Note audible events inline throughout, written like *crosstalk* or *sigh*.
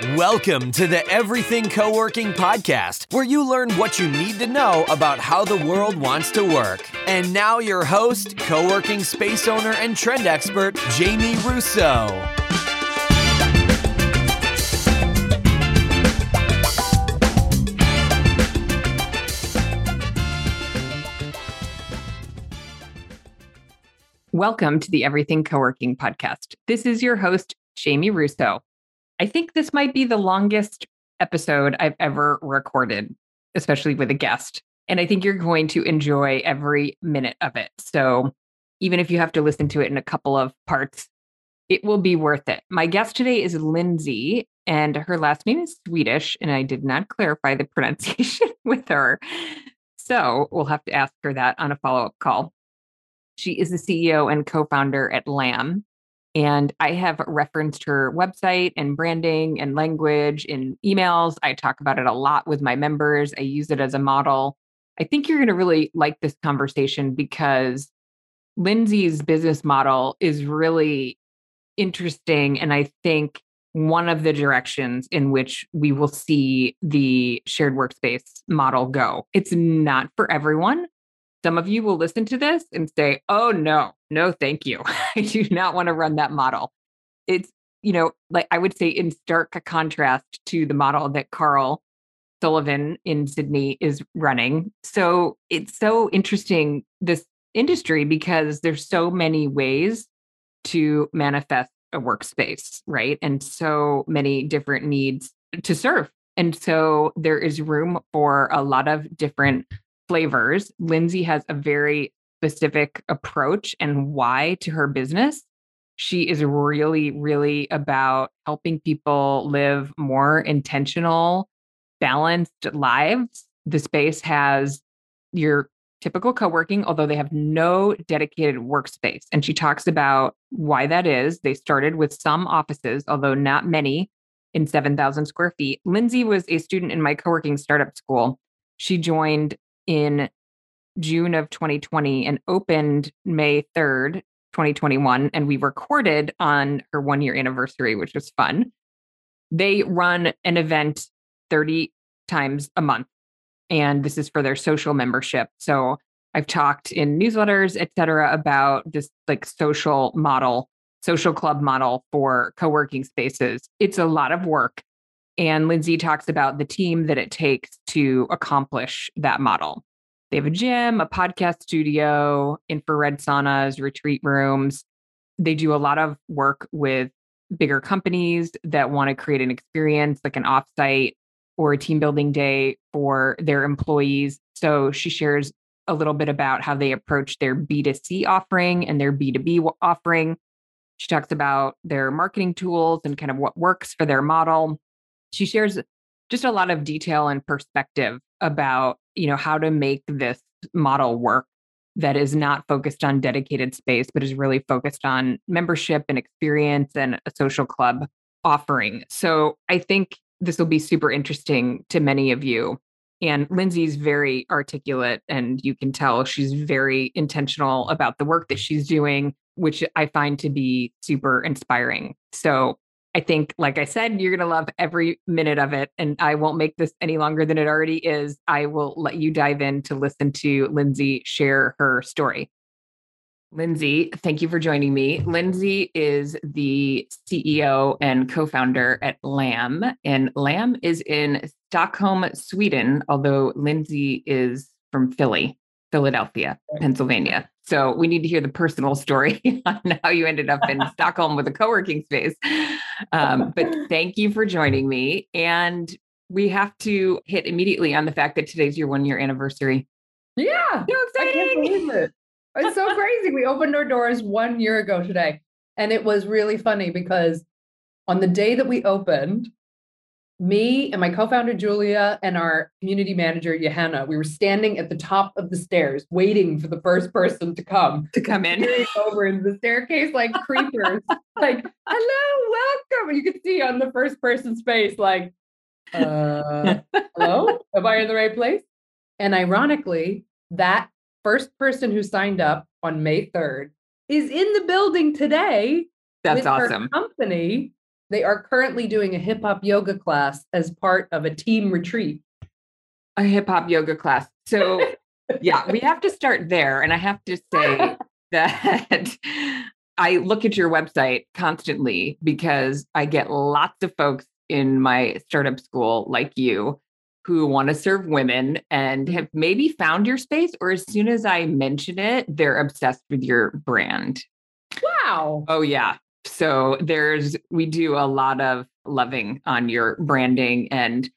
Welcome to the Everything Co working podcast, where you learn what you need to know about how the world wants to work. And now, your host, co working space owner and trend expert, Jamie Russo. Welcome to the Everything Co-working podcast. This is your host, Jamie Russo. I think this might be the longest episode I've ever recorded, especially with a guest. And I think you're going to enjoy every minute of it. So even if you have to listen to it in a couple of parts, it will be worth it. My guest today is Lindsay, and her last name is Swedish, and I did not clarify the *laughs* pronunciation with her. So we'll have to ask her that on a follow up call. She is the CEO and co founder at Lamb, and I have referenced her website and branding and language in emails. I talk about it a lot with my members. I use it as a model. I think you're going to really like this conversation because Lindsay's business model is really interesting. And I think one of the directions in which we will see the shared workspace model go. It's not for everyone. Some of you will listen to this and say, oh, no, no, thank you. *laughs* I do not want to run that model. It's, you know, like I would say in stark contrast to the model that Carl Sullivan in Sydney is running. So it's so interesting, this industry, because there's so many ways to manifest a workspace, right? And so many different needs to serve. And so there is room for a lot of different flavors. Lindsay has a very specific approach and why to her business. She is really, really about helping people live more intentional, balanced lives. The space has your typical co working, although they have no dedicated workspace. And she talks about why that is. They started with some offices, although not many in 7,000 square feet. Lindsay was a student in my co working startup school. She joined in June of 2020 and opened May 3rd, 2021. And we recorded on her one year anniversary, which was fun. They run an event 30 times a month, and this is for their social membership. So I've talked in newsletters, et cetera, about this like social model, social club model for co working spaces. It's a lot of work. And Lindsay talks about the team that it takes to accomplish that model. They have a gym, a podcast studio, infrared saunas, retreat rooms. They do a lot of work with bigger companies that want to create an experience like an offsite or a team building day for their employees. So she shares a little bit about how they approach their B2C offering and their B2B offering. She talks about their marketing tools and kind of what works for their model. She shares just a lot of detail and perspective about you know how to make this model work that is not focused on dedicated space but is really focused on membership and experience and a social club offering. So i think this will be super interesting to many of you and lindsay's very articulate and you can tell she's very intentional about the work that she's doing which i find to be super inspiring. So I think, like I said, you're going to love every minute of it. And I won't make this any longer than it already is. I will let you dive in to listen to Lindsay share her story. Lindsay, thank you for joining me. Lindsay is the CEO and co founder at Lamb, and Lamb is in Stockholm, Sweden, although Lindsay is from Philly, Philadelphia, Pennsylvania. So we need to hear the personal story *laughs* on how you ended up in *laughs* Stockholm with a co working space. Um, but thank you for joining me. And we have to hit immediately on the fact that today's your one year anniversary. Yeah. So exciting. I can't it. It's so crazy. We opened our doors one year ago today. And it was really funny because on the day that we opened, me and my co-founder Julia and our community manager Johanna, we were standing at the top of the stairs waiting for the first person to come to come in over in the staircase like creepers. *laughs* like, hello, welcome. You could see on the first person's face, like, uh, hello, *laughs* am I in the right place? And ironically, that first person who signed up on May 3rd is in the building today. That's awesome. company they are currently doing a hip hop yoga class as part of a team retreat. A hip hop yoga class. So, *laughs* yeah, we have to start there. And I have to say that *laughs* I look at your website constantly because I get lots of folks in my startup school like you who want to serve women and mm. have maybe found your space, or as soon as I mention it, they're obsessed with your brand. Wow. Oh, yeah. So there's, we do a lot of loving on your branding and,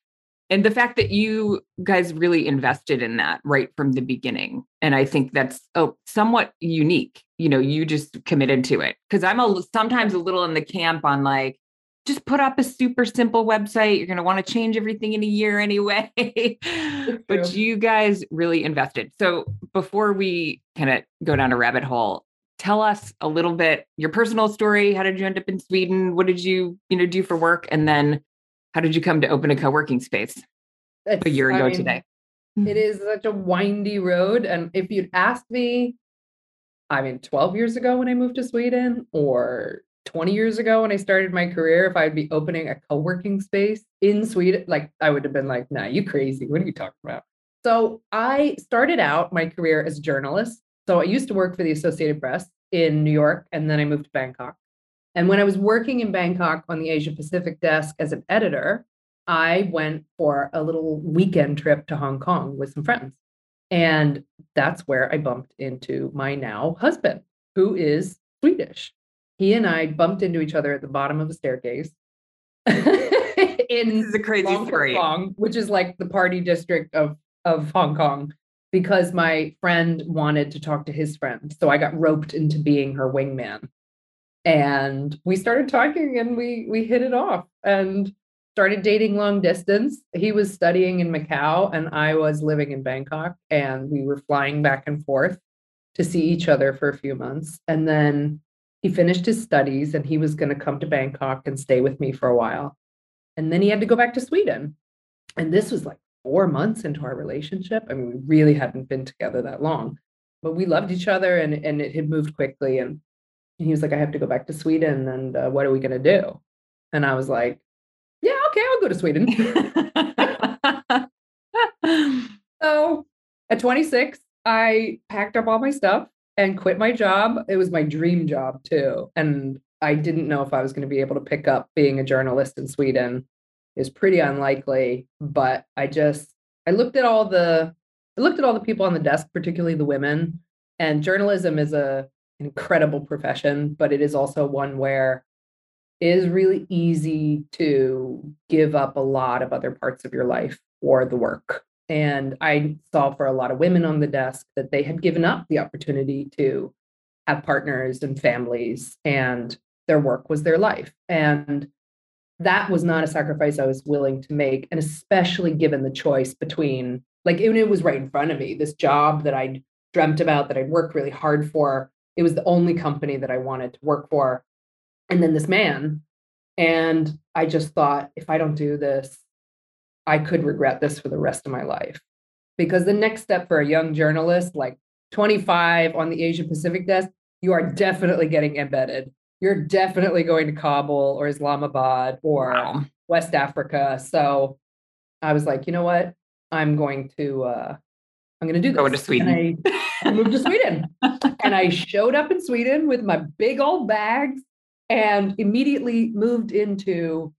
and the fact that you guys really invested in that right from the beginning. And I think that's oh, somewhat unique. You know, you just committed to it. Cause I'm a sometimes a little in the camp on like, just put up a super simple website. You're going to want to change everything in a year anyway. *laughs* but you guys really invested. So before we kind of go down a rabbit hole, tell us a little bit your personal story. How did you end up in Sweden? What did you, you know, do for work? And then how did you come to open a co-working space a year ago I mean, today? It is such a windy road. And if you'd asked me, I mean, 12 years ago when I moved to Sweden or 20 years ago when I started my career, if I'd be opening a co working space in Sweden, like I would have been like, nah, you crazy. What are you talking about? So I started out my career as a journalist. So I used to work for the Associated Press in New York, and then I moved to Bangkok. And when I was working in Bangkok on the Asia Pacific desk as an editor, I went for a little weekend trip to Hong Kong with some friends. And that's where I bumped into my now husband, who is Swedish he and I bumped into each other at the bottom of a staircase. *laughs* in this is a crazy Long story. Kong, which is like the party district of of Hong Kong, because my friend wanted to talk to his friend. So I got roped into being her wingman. And we started talking and we we hit it off and started dating long distance. He was studying in Macau and I was living in Bangkok and we were flying back and forth to see each other for a few months. And then he finished his studies and he was going to come to Bangkok and stay with me for a while. And then he had to go back to Sweden. And this was like four months into our relationship. I mean, we really hadn't been together that long, but we loved each other and, and it had moved quickly. And he was like, I have to go back to Sweden. And uh, what are we going to do? And I was like, yeah, okay, I'll go to Sweden. *laughs* so at 26, I packed up all my stuff and quit my job. It was my dream job too. And I didn't know if I was going to be able to pick up being a journalist in Sweden. Is pretty unlikely, but I just I looked at all the I looked at all the people on the desk, particularly the women, and journalism is a incredible profession, but it is also one where it is really easy to give up a lot of other parts of your life for the work. And I saw for a lot of women on the desk that they had given up the opportunity to have partners and families, and their work was their life. And that was not a sacrifice I was willing to make. And especially given the choice between, like, it, it was right in front of me, this job that I'd dreamt about, that I'd worked really hard for. It was the only company that I wanted to work for. And then this man. And I just thought, if I don't do this, I could regret this for the rest of my life. Because the next step for a young journalist, like 25 on the Asia Pacific desk, you are definitely getting embedded. You're definitely going to Kabul or Islamabad or wow. West Africa. So I was like, you know what? I'm going to uh I'm going to do this. Go to Sweden. And I, I moved to Sweden. *laughs* and I showed up in Sweden with my big old bags and immediately moved into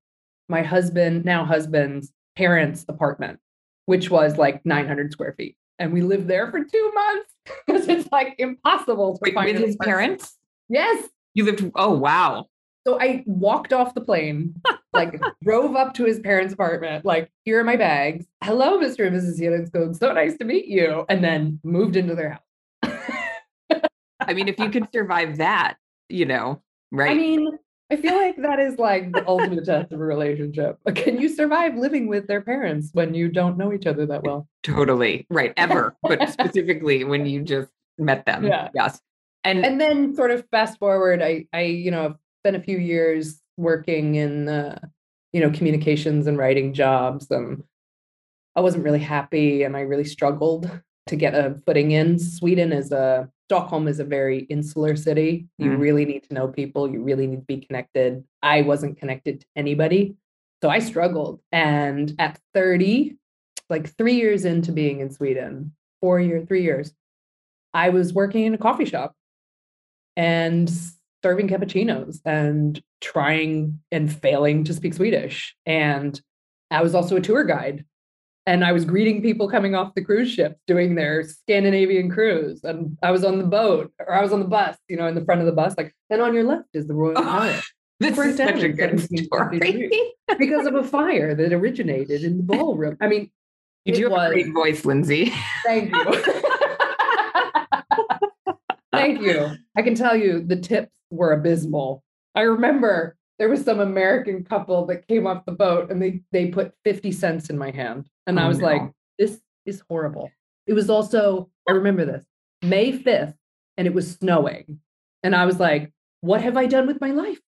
my husband, now husband's parents' apartment, which was like 900 square feet. And we lived there for two months *laughs* because it's like impossible to Wait, find with his parents. Yes. You lived, oh, wow. So I walked off the plane, *laughs* like drove up to his parents' apartment, like, here are my bags. Hello, Mr. and Mrs. Hedenskog. So nice to meet you. And then moved into their house. I mean, if you can survive that, you know, right? I mean, I feel like that is like the ultimate test of a relationship. *laughs* Can you survive living with their parents when you don't know each other that well? Totally. Right. Ever. but *laughs* specifically when you just met them. Yeah. Yes. And and then sort of fast forward, I I, you know, spent a few years working in uh, you know, communications and writing jobs. And I wasn't really happy and I really struggled to get a footing in. Sweden is a Stockholm is a very insular city. You Mm. really need to know people, you really need to be connected. I wasn't connected to anybody. So I struggled. And at 30, like three years into being in Sweden, four year three years, I was working in a coffee shop and serving cappuccinos and trying and failing to speak Swedish. And I was also a tour guide. And I was greeting people coming off the cruise ship doing their Scandinavian cruise. And I was on the boat or I was on the bus, you know, in the front of the bus, like, and on your left is the Royal Oh, Hyatt *laughs* This is such a good *laughs* story. *laughs* because of a fire that originated in the ballroom. I mean, You do have a great voice, Lindsay. Thank you. Thank you. I can tell you the tips were abysmal. I remember there was some American couple that came off the boat and they they put 50 cents in my hand. And I Oh, was like, this is horrible. It was also, I remember this, May 5th, and it was snowing. And I was like, what have I done with my life?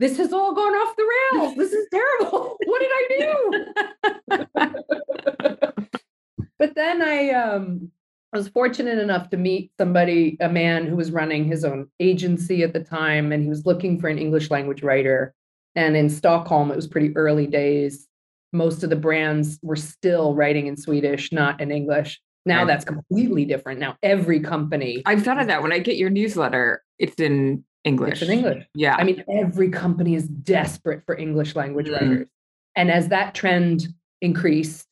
This has all gone off the rails. This is terrible. *laughs* What did I do? *laughs* but then I um I was fortunate enough to meet somebody, a man who was running his own agency at the time, and he was looking for an English language writer. And in Stockholm, it was pretty early days. Most of the brands were still writing in Swedish, not in English. Now Right. that's completely different. Now every company I've thought of that. When I get your newsletter, it's in English. it's in English. Yeah. I mean, every company is desperate for English language Mm. writers. And as that trend increased,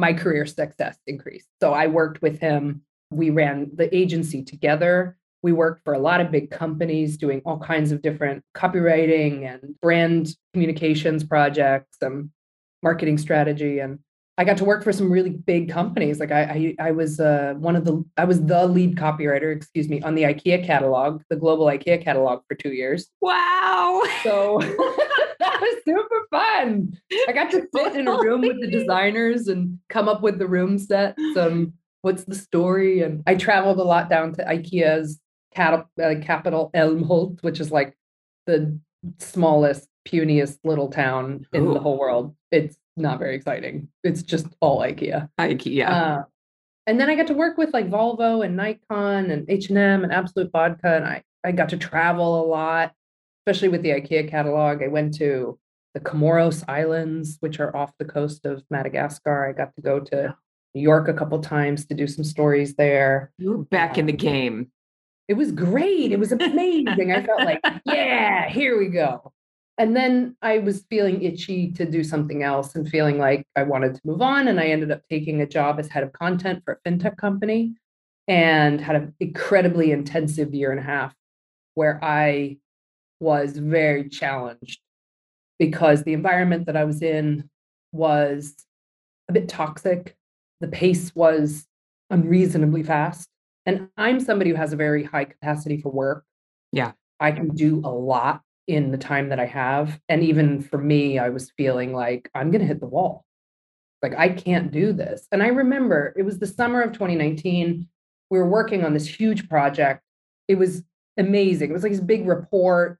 my career success increased. So I worked with him. We ran the agency together. We worked for a lot of big companies doing all kinds of different copywriting and brand communications projects and marketing strategy. And I got to work for some really big companies. Like I, I, I was uh, one of the, I was the lead copywriter, excuse me, on the IKEA catalog, the global IKEA catalog for two years. wow. So *laughs* was *laughs* super fun. I got to *laughs* sit in a room with the designers and come up with the room sets and what's the story. And I traveled a lot down to IKEA's cat- uh, capital, Elmhult, which is like the smallest, puniest little town in Ooh. the whole world. It's not very exciting. It's just all IKEA. IKEA. Uh, and then I got to work with like Volvo and Nikon and H and M and Absolut Vodka, and I I got to travel a lot, especially with the IKEA catalog. I went to the Comoros Islands, which are off the coast of Madagascar. I got to go to New York a couple times to do some stories there. you were back in the um, game. It was great. It was amazing. I felt like, *laughs* yeah, here we go. And then I was feeling itchy to do something else and feeling like I wanted to move on. And I ended up taking a job as head of content for a fintech company and had an incredibly intensive year and a half where I was very challenged because the environment that I was in was a bit toxic. The pace was unreasonably fast. And I'm somebody who has a very high capacity for work. Yeah. I can do a lot in the time that I have. And even for me, I was feeling like I'm going to hit the wall. Like, I can't do this. And I remember it was the summer of 2019. We were working on this huge project. It was amazing. It was like this big report.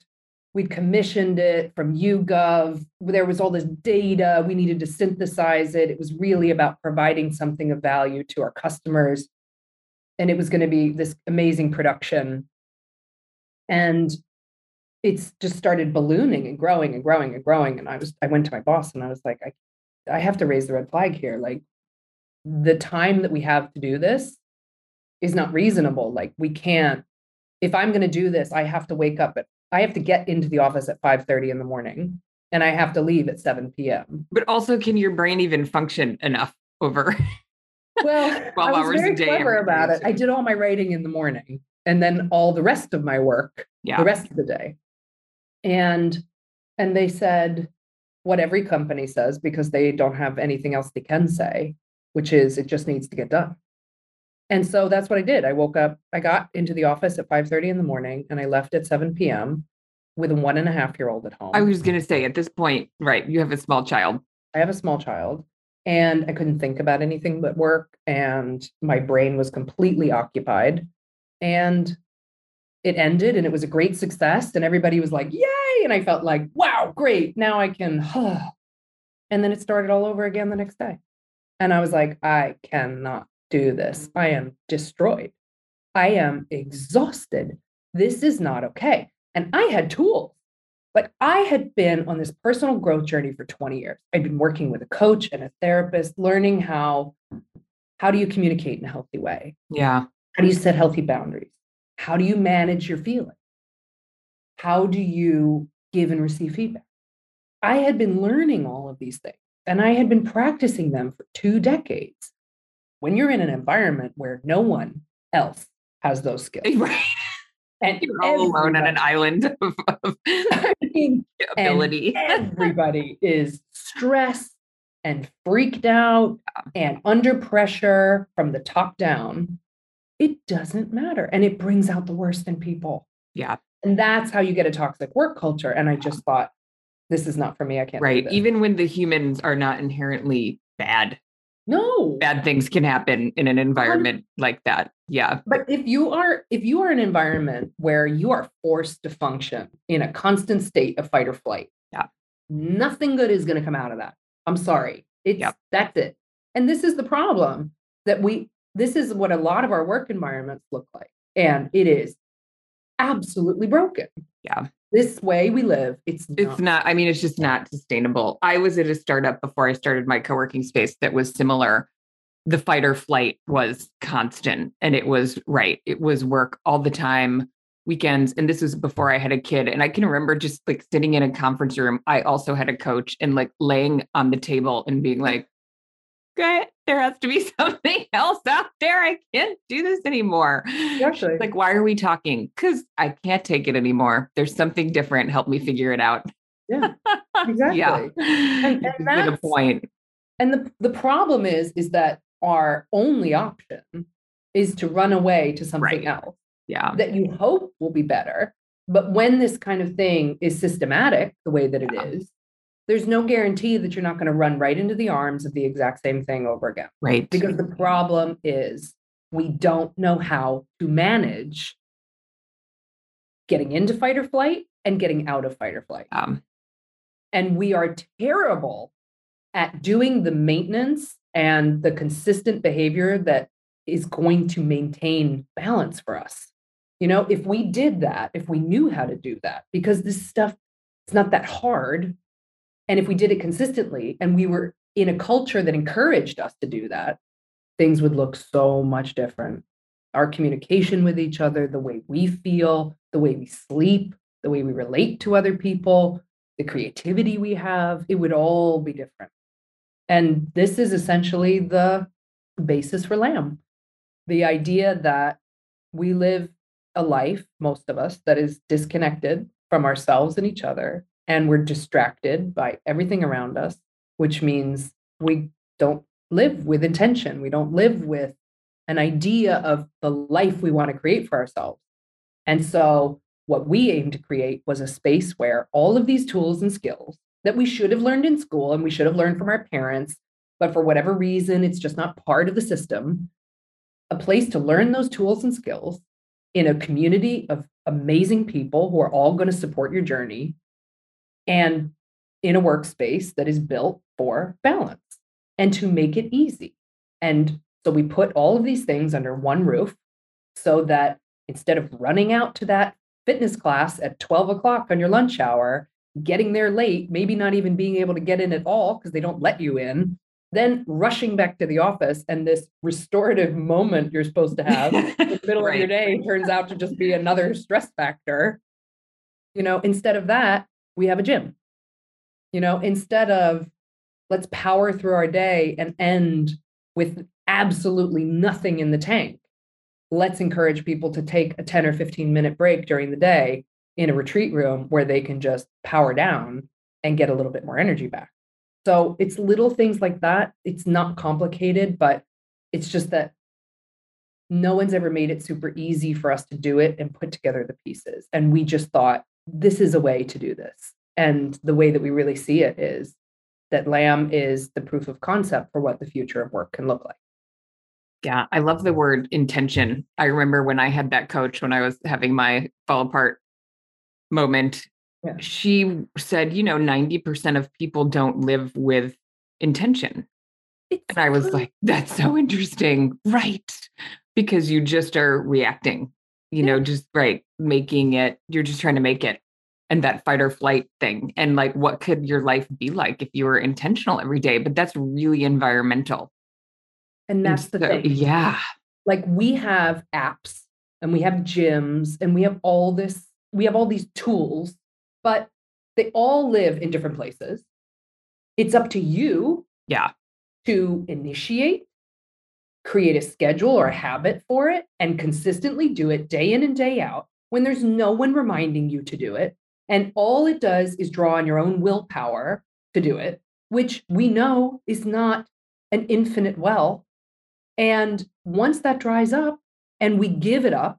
We'd commissioned it from YouGov. There was all this data. We needed to synthesize it. It was really about providing something of value to our customers. And it was going to be this amazing production. And it's just started ballooning and growing and growing and growing. And I was, I went to my boss and I was like, I, I have to raise the red flag here. Like the time that we have to do this is not reasonable. Like we can't, if I'm going to do this, I have to wake up at, I have to get into the office at 5:30 in the morning and I have to leave at 7 p.m. But also, can your brain even function enough over? *laughs* Well, I was hours a very clever about it. I did all my writing in the morning and then all the rest of my work Yeah. the rest of the day. And and they said what every company says because they don't have anything else they can say, which is it just needs to get done. And so that's what I did. I woke up, I got into the office at 5:30 in the morning and I left at 7 p.m. with a one and a half year old at home. I was going to say at this point, right? You have a small child. I have a small child and I couldn't think about anything but work and my brain was completely occupied and it ended and it was a great success and everybody was like yay and I felt like wow great now I can *sighs* and then it started all over again the next day and I was like I cannot do this I am destroyed I am exhausted. This is not okay. And I had tools. But I had been on this personal growth journey for 20 years. I'd been working with a coach and a therapist, learning how how do you communicate in a healthy way? Yeah. How do you set healthy boundaries? How do you manage your feelings? How do you give and receive feedback? I had been learning all of these things and I had been practicing them for two decades. When you're in an environment where no one else has those *laughs* skills, Right. and You're all alone on an island of, of *laughs* I mean, ability. *laughs* everybody is stressed and freaked out and under pressure from the top down. It doesn't matter. And it brings out the worst in people. Yeah. And that's how you get a toxic work culture. And I just thought, this is not for me. I can't. Right. Even when the humans are not inherently bad, no. bad things can happen in an environment like that. Yeah. But if you are if you are an environment where you are forced to function in a constant state of fight or flight, Yeah. nothing good is going to come out of that. I'm sorry. It's Yep. that's it. And this is the problem that we this is what a lot of our work environments look like. And it is absolutely broken. Yeah. This way we live, it's not. It's not, I mean, it's just not sustainable. I was at a startup before I started my co working space that was similar. The fight or flight was constant and it was right. It was work all the time, weekends. And this was before I had a kid. And I can remember just like sitting in a conference room. I also had a coach and like laying on the table and being like, okay, there has to be *laughs* something else out there. I can't do this anymore. Exactly. Like, why are we talking? Because I can't take it anymore. There's something different. Help me figure it out. Yeah, *laughs* exactly. yeah. and You get a point. And the, the problem is, is that our only option is to run away to something Right. else Yeah. that you hope will be better. But when this kind of thing is systematic, the way that it is, Yeah. There's no guarantee that you're not going to run right into the arms of the exact same thing over again. Right. Because the problem is we don't know how to manage getting into fight or flight and getting out of fight or flight. Um, And we are terrible at doing the maintenance and the consistent behavior that is going to maintain balance for us. You know, if we did that, if we knew how to do that, because this stuff it's not that hard. And if we did it consistently and we were in a culture that encouraged us to do that, things would look so much different. Our communication with each other, the way we feel, the way we sleep, the way we relate to other people, the creativity we have, it would all be different. And this is essentially the basis for Lamb the idea that we live a life, most of us, that is disconnected from ourselves and each other, and we're distracted by everything around us, which means we don't live with intention. We don't live with an idea of the life we want to create for ourselves. And so, what we aimed to create was a space where all of these tools and skills that we should have learned in school and we should have learned from our parents, but for whatever reason, it's just not part of the system, a place to learn those tools and skills in a community of amazing people who are all going to support your journey and in a workspace that is built for balance and to make it easy. And so we put all of these things under one roof so that instead of running out to that fitness class at 12 o'clock on your lunch hour, getting there late, maybe not even being able to get in at all because they don't let you in, then rushing back to the office and this restorative *laughs* moment you're supposed to have in the middle of your day turns out to just be another stress factor. You know, instead of that, we have a gym. You know, instead of let's power through our day and end with absolutely nothing in the tank. Let's encourage people to take a 10 or 15 minute break during the day in a retreat room where they can just power down and get a little bit more energy back. So it's little things like that. It's not complicated, but it's just that no one's ever made it super easy for us to do it and put together the pieces. And we just thought this is a way to do this. And the way that we really see it is that Lamb is the proof of concept for what the future of work can look like. Yeah, I love the word intention. I remember when I had that coach when I was having my fall apart moment. Yeah. She said, you know, 90% of people don't live with intention. It's And I was true. like, that's so interesting. Right. because you just are reacting, you know, just right, making it, you're just trying to make it and that fight or flight thing. And like, what could your life be like if you were intentional every day? But that's really environmental. And that's the so, thing. Yeah. Like we have apps and we have gyms and we have all this, we have all these tools, but they all live in different places. It's up to you. Yeah. To initiate, create a schedule or a habit for it, and consistently do it day in and day out when there's no one reminding you to do it. And all it does is draw on your own willpower to do it, which we know is not an infinite well. And once that dries up and we give it up,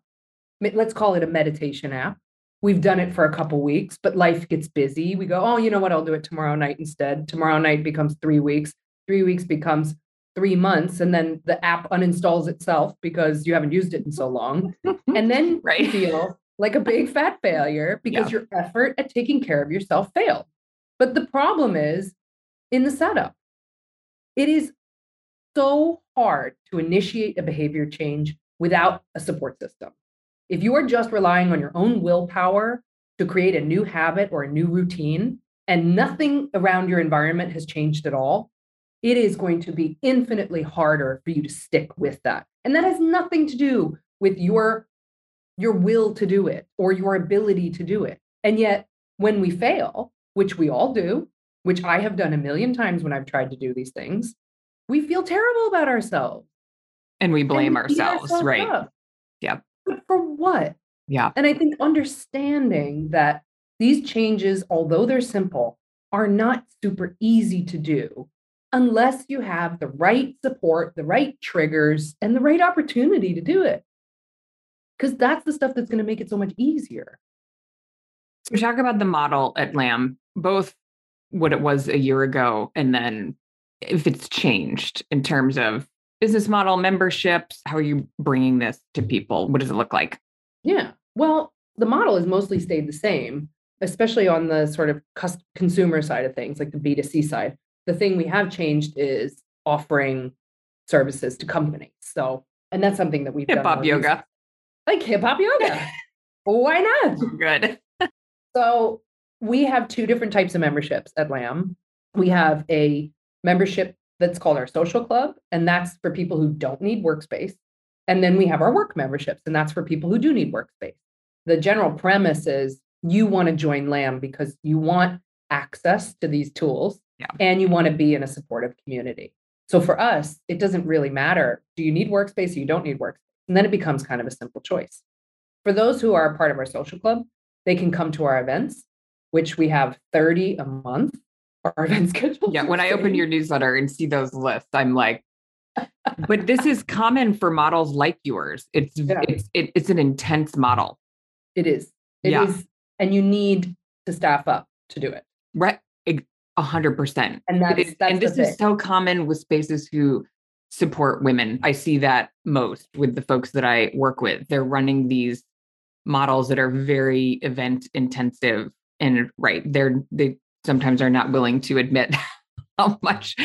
let's call it a meditation app. We've done it for a couple weeks, but life gets busy. We go, oh, you know what? I'll do it tomorrow night instead. Tomorrow night becomes three weeks. Three weeks becomes three months. And then the app uninstalls itself because you haven't used it in so long. *laughs* And then right. you feel like a big fat failure because yeah. your effort at taking care of yourself failed. But the problem is in the setup. It is so hard to initiate a behavior change without a support system. If you are just relying on your own willpower to create a new habit or a new routine, and nothing around your environment has changed at all, it is going to be infinitely harder for you to stick with that. And that has nothing to do with your your will to do it or your ability to do it. And yet, when we fail, which we all do, which I have done a million times when I've tried to do these things, we feel terrible about ourselves. And we blame and we ourselves, ourselves, right? Up. Yeah. But for what? Yeah. And I think understanding that these changes, although they're simple, are not super easy to do unless you have the right support, the right triggers, and the right opportunity to do it because that's the stuff that's going to make it so much easier. So, talk about the model at Lamb, both what it was a year ago and then if it's changed in terms of business model, memberships. How are you bringing this to people? What does it look like? Yeah. Well, the model has mostly stayed the same, especially on the sort of consumer side of things, like the B2C side. The thing we have changed is offering services to companies. So, and that's something that we've Hip hop yoga like hip hop yoga. *laughs* Why not? *laughs* Good. so we have two different types of memberships at Lamb. We have a membership that's called our social club, and that's for people who don't need workspace. And then we have our work memberships, and that's for people who do need workspace. The general premise is you want to join Lamb because you want access to these tools yeah. and you want to be in a supportive community. So for us, it doesn't really matter. Do you need workspace or you don't need workspace? And then it becomes kind of a simple choice. For those who are part of our social club, they can come to our events, which we have 30 a month. Our *laughs* event schedule. Yeah. When I open your newsletter and see those lists, I'm like, but this is common for models like yours. It's yeah. it's it, it's an intense model. It is. It yeah. is, and you need to staff up to do it. Right. A hundred percent. And that's, that's and this is so common with spaces who support women. I see that most with the folks that I work with. They're running these models that are very event intensive and right, they're they sometimes are not willing to admit *laughs* how much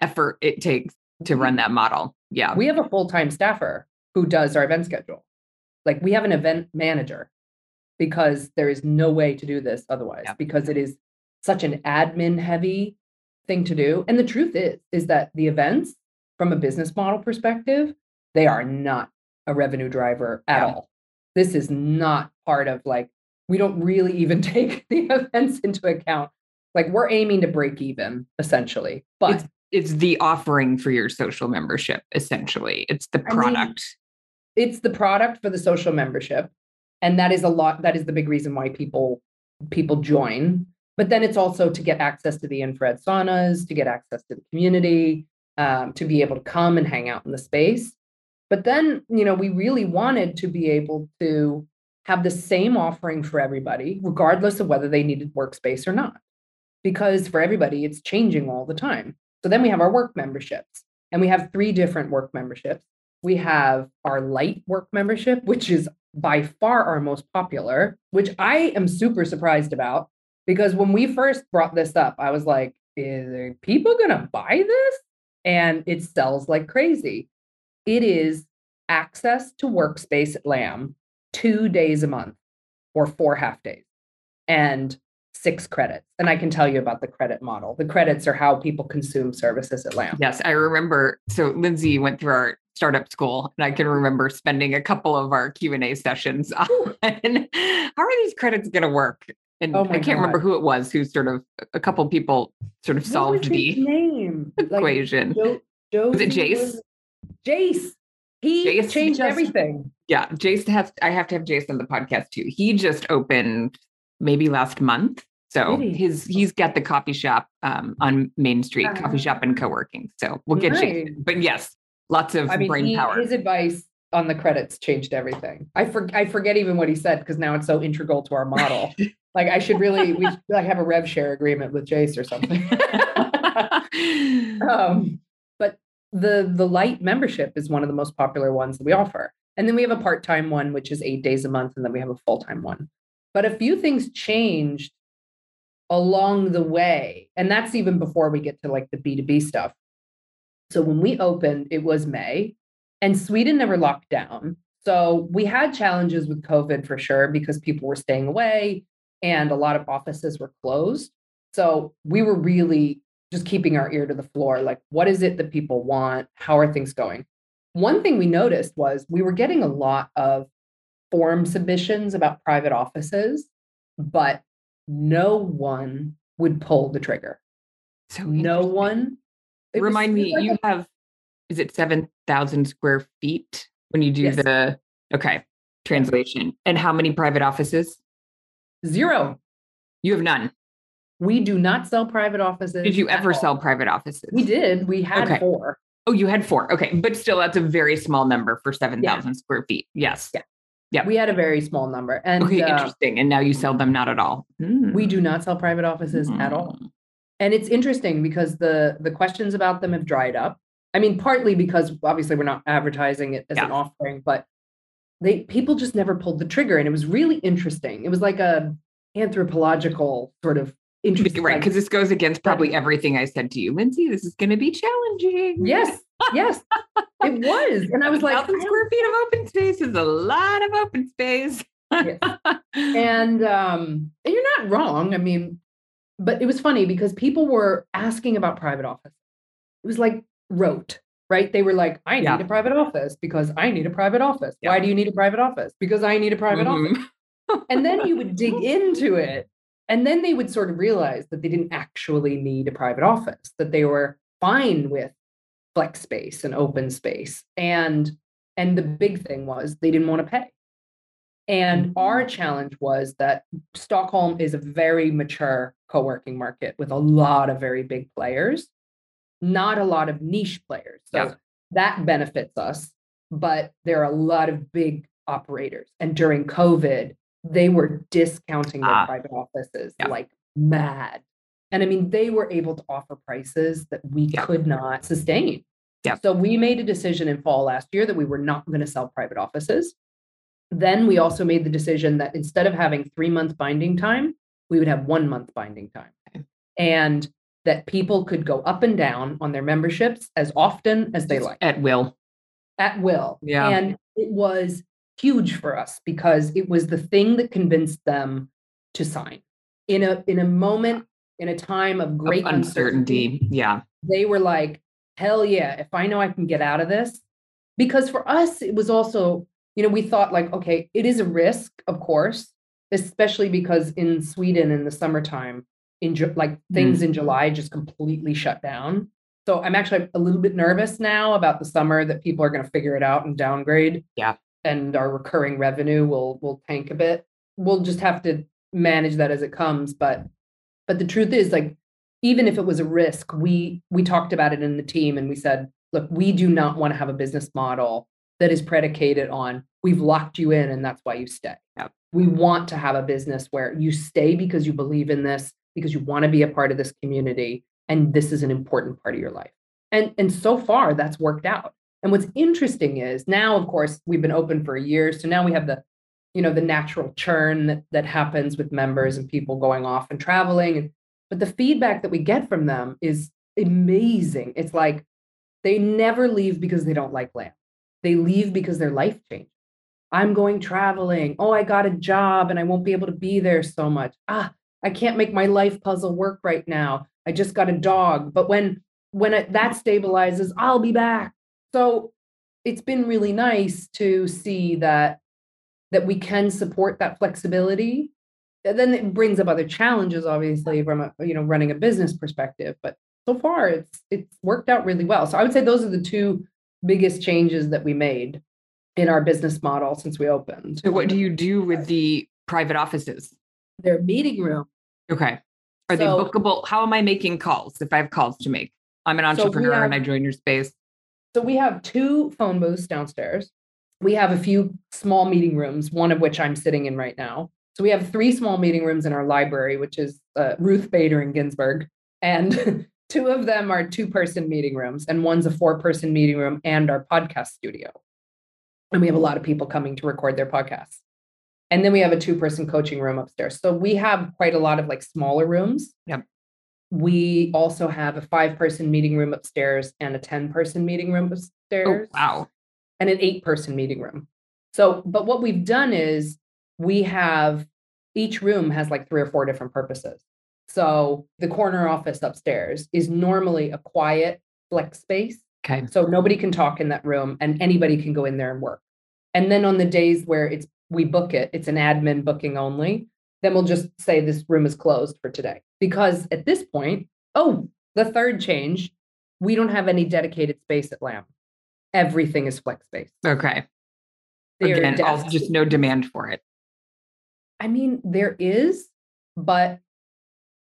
effort it takes to run mm-hmm. that model. Yeah. We have a full-time staffer who does our event schedule. Like we have an event manager because there is no way to do this otherwise yeah. because it is such an admin heavy thing to do. And the truth is is that the events from a business model perspective, they are not a revenue driver at yeah. all. This is not part of like, we don't really even *laughs* take the events into account. Like we're aiming to break even essentially, but it's, it's the offering for your social membership, essentially. It's the product. I mean, it's the product for the social membership. And that is a lot, that is the big reason why people people join. But then it's also to get access to the infrared saunas, to get access to the community, um, to be able to come and hang out in the space. But then, you know, we really wanted to be able to have the same offering for everybody, regardless of whether they needed workspace or not. Because for everybody, it's changing all the time. So then we have our work memberships, and we have three different work memberships. We have our light work membership, which is by far our most popular, which I am super surprised about because when we first brought this up, I was like, is people going to buy this? and it sells like crazy. It is access to workspace at lamb two days a month or four half days and six credits and i can tell you about the credit model the credits are how people consume services at lamb Yes, I remember. So Lindsay went through our startup school, and I can remember spending a couple of our Q and A sessions *laughs* on how are these credits going to work. And Oh I can't remember who it was who sort of a couple people sort of What solved the name *laughs* Like, equation. Jo- Was it Jace? Jace. He Jace changed just- everything. Yeah, Jace has. I have to have Jason on the podcast too. He just opened maybe last month. So he? his he's got the coffee shop um, on Main Street, coffee Ah. shop and co-working. So we'll get Nice. Jason. But yes, lots of I mean, brain he- power. his advice on the credits changed everything. I for, I forget even what he said because now it's so integral to our model. *laughs* like I should really we should, like have a rev share agreement with Jace or something. *laughs* um, but the the light membership is one of the most popular ones that we offer. And then we have a part-time one, which is eight days a month, and then we have a full-time one. But a few things changed along the way. And that's even before we get to like the B2B stuff. So when we opened, it was May, and Sweden never locked down. So we had challenges with COVID for sure because people were staying away and a lot of offices were closed. So we were really just keeping our ear to the floor like, what is it that people want? How are things going? One thing we noticed was we were getting a lot of form submissions about private offices, but no one would pull the trigger. so No one. Remind me, like you a- have is it seven thousand square feet when you do Yes. the okay translation? And how many private offices? Zero. You have none. We do not sell private offices. Did you ever all. sell private offices? We did. We had Okay. four. Oh, you had four. Okay, but still, that's a very small number for seven thousand square feet. Yes. Yeah. Yeah. We had a very small number. And Okay, uh, interesting. And now you sell them not at all. we do not sell private offices at all. Mm. And it's interesting because the the questions about them have dried up. I mean, partly because obviously we're not advertising it as an offering, but they people just never pulled the trigger. And it was really interesting. It was like a anthropological sort of *laughs* interesting Right, because this goes against probably everything I said to you, Lindsay. This is going to be challenging. yes, yes, it *laughs* was. And I was like, thousand square feet of open space is a lot of open space. Yes. and um and you're not wrong i mean but it was funny because people were asking about private office it was like rote right? They were like i need Yeah. a private office because i need a private office. Why do you need a private office? Because i need a private office. Mhm. and then you would dig into it and then they would sort of realize that they didn't actually need a private office that they were fine with flex space and open space and and the big thing was they didn't want to pay. And our challenge was that stockholm is a very mature co-working market with a lot of very big players not a lot of niche players so Yeah. that benefits us but there are a lot of big operators and during covid they were discounting their Ah. private offices Yeah. like mad and i mean they were able to offer prices that we Yeah. could not sustain Yeah. so we made a decision in fall last year that we were not going to sell private offices then we also made the decision that instead of having three month binding time we would have one month binding time Okay. and that people could go up and down on their memberships as often as they like At will. at will. Yeah. And it was huge for us because it was the thing that convinced them to sign. In a in a moment, in a time of Of great uncertainty, uncertainty. Yeah. they were like, hell yeah, if I know I can get out of this. Because for us, it was also, you know, we thought like, okay, it is a risk, of course, especially because in Sweden in the summertime, in like things in mm. July just completely shut down. So I'm actually a little bit nervous now about the summer that people are going to figure it out and downgrade. Yeah. And our recurring revenue will will tank a bit. We'll just have to manage that as it comes. But but the truth is like even if it was a risk, we we talked about it in the team and we said, look, we do not want to have a business model that is predicated on we've locked you in and that's why you stay. Yep. We want to have a business where you stay because you believe in this, because you want to be a part of this community and this is an important part of your life. And and so far that's worked out. And what's interesting is now of course we've been open for a year, so now we have the you know the natural churn that, that happens with members and people going off and traveling but the feedback that we get from them is amazing. It's like they never leave because they don't like Lamb. they leave because their life changed. I'm going traveling. Oh, I got a job and I won't be able to be there so much. Ah, I can't make my life puzzle work right now. I just got a dog. But when when it, that stabilizes, I'll be back. So it's been really nice to see that that we can support that flexibility. And then it brings up other challenges, obviously, from a you know running a business perspective. But so far, it's it's worked out really well. So I would say those are the two biggest changes that we made in our business model since we opened. So what do you do with the private offices? Their meeting room. Okay. Are they bookable? How am I making calls if I have calls to make? I'm an So we entrepreneur and I join your space. So we have two phone booths downstairs. We have a few small meeting rooms, one of which I'm sitting in right now. So we have three small meeting rooms in our library, which is uh, Ruth Bader and Ginsburg. And *laughs* two of them are two person meeting rooms, and one's a four person meeting room and our podcast studio. And we have a lot of people coming to record their podcasts. And then we have a two person coaching room upstairs. So we have quite a lot of like smaller rooms. Yep. We also have a five person meeting room upstairs and a 10 person meeting room upstairs. Oh, upstairs wow. and an eight person meeting room. So, but what we've done is we have each room has like three or four different purposes. So the corner office upstairs is normally a quiet flex space. Okay. So nobody can talk in that room and anybody can go in there and work. And then on the days where it's we book it, it's an admin booking only, then we'll just say this room is closed for today. Because at this point, oh, the third change, we don't have any dedicated space at Lamb. Everything is flex space. Okay. There Again, also just no demand for it. I mean, there is, but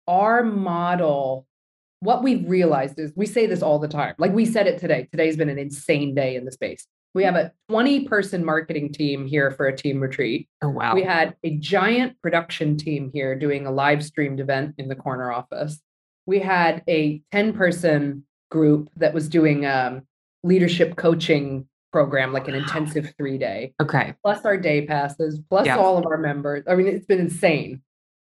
our model, what we've realized is we say this all the time. Like we said it today. Today's been an insane day in the space. We have a 20 person marketing team here for a team retreat. Oh, wow. We had a giant production team here doing a live streamed event in the corner office. We had a 10 person group that was doing um, leadership coaching program, like an intensive three day okay. plus our day passes, plus Yeah. all of our members. I mean, it's been insane.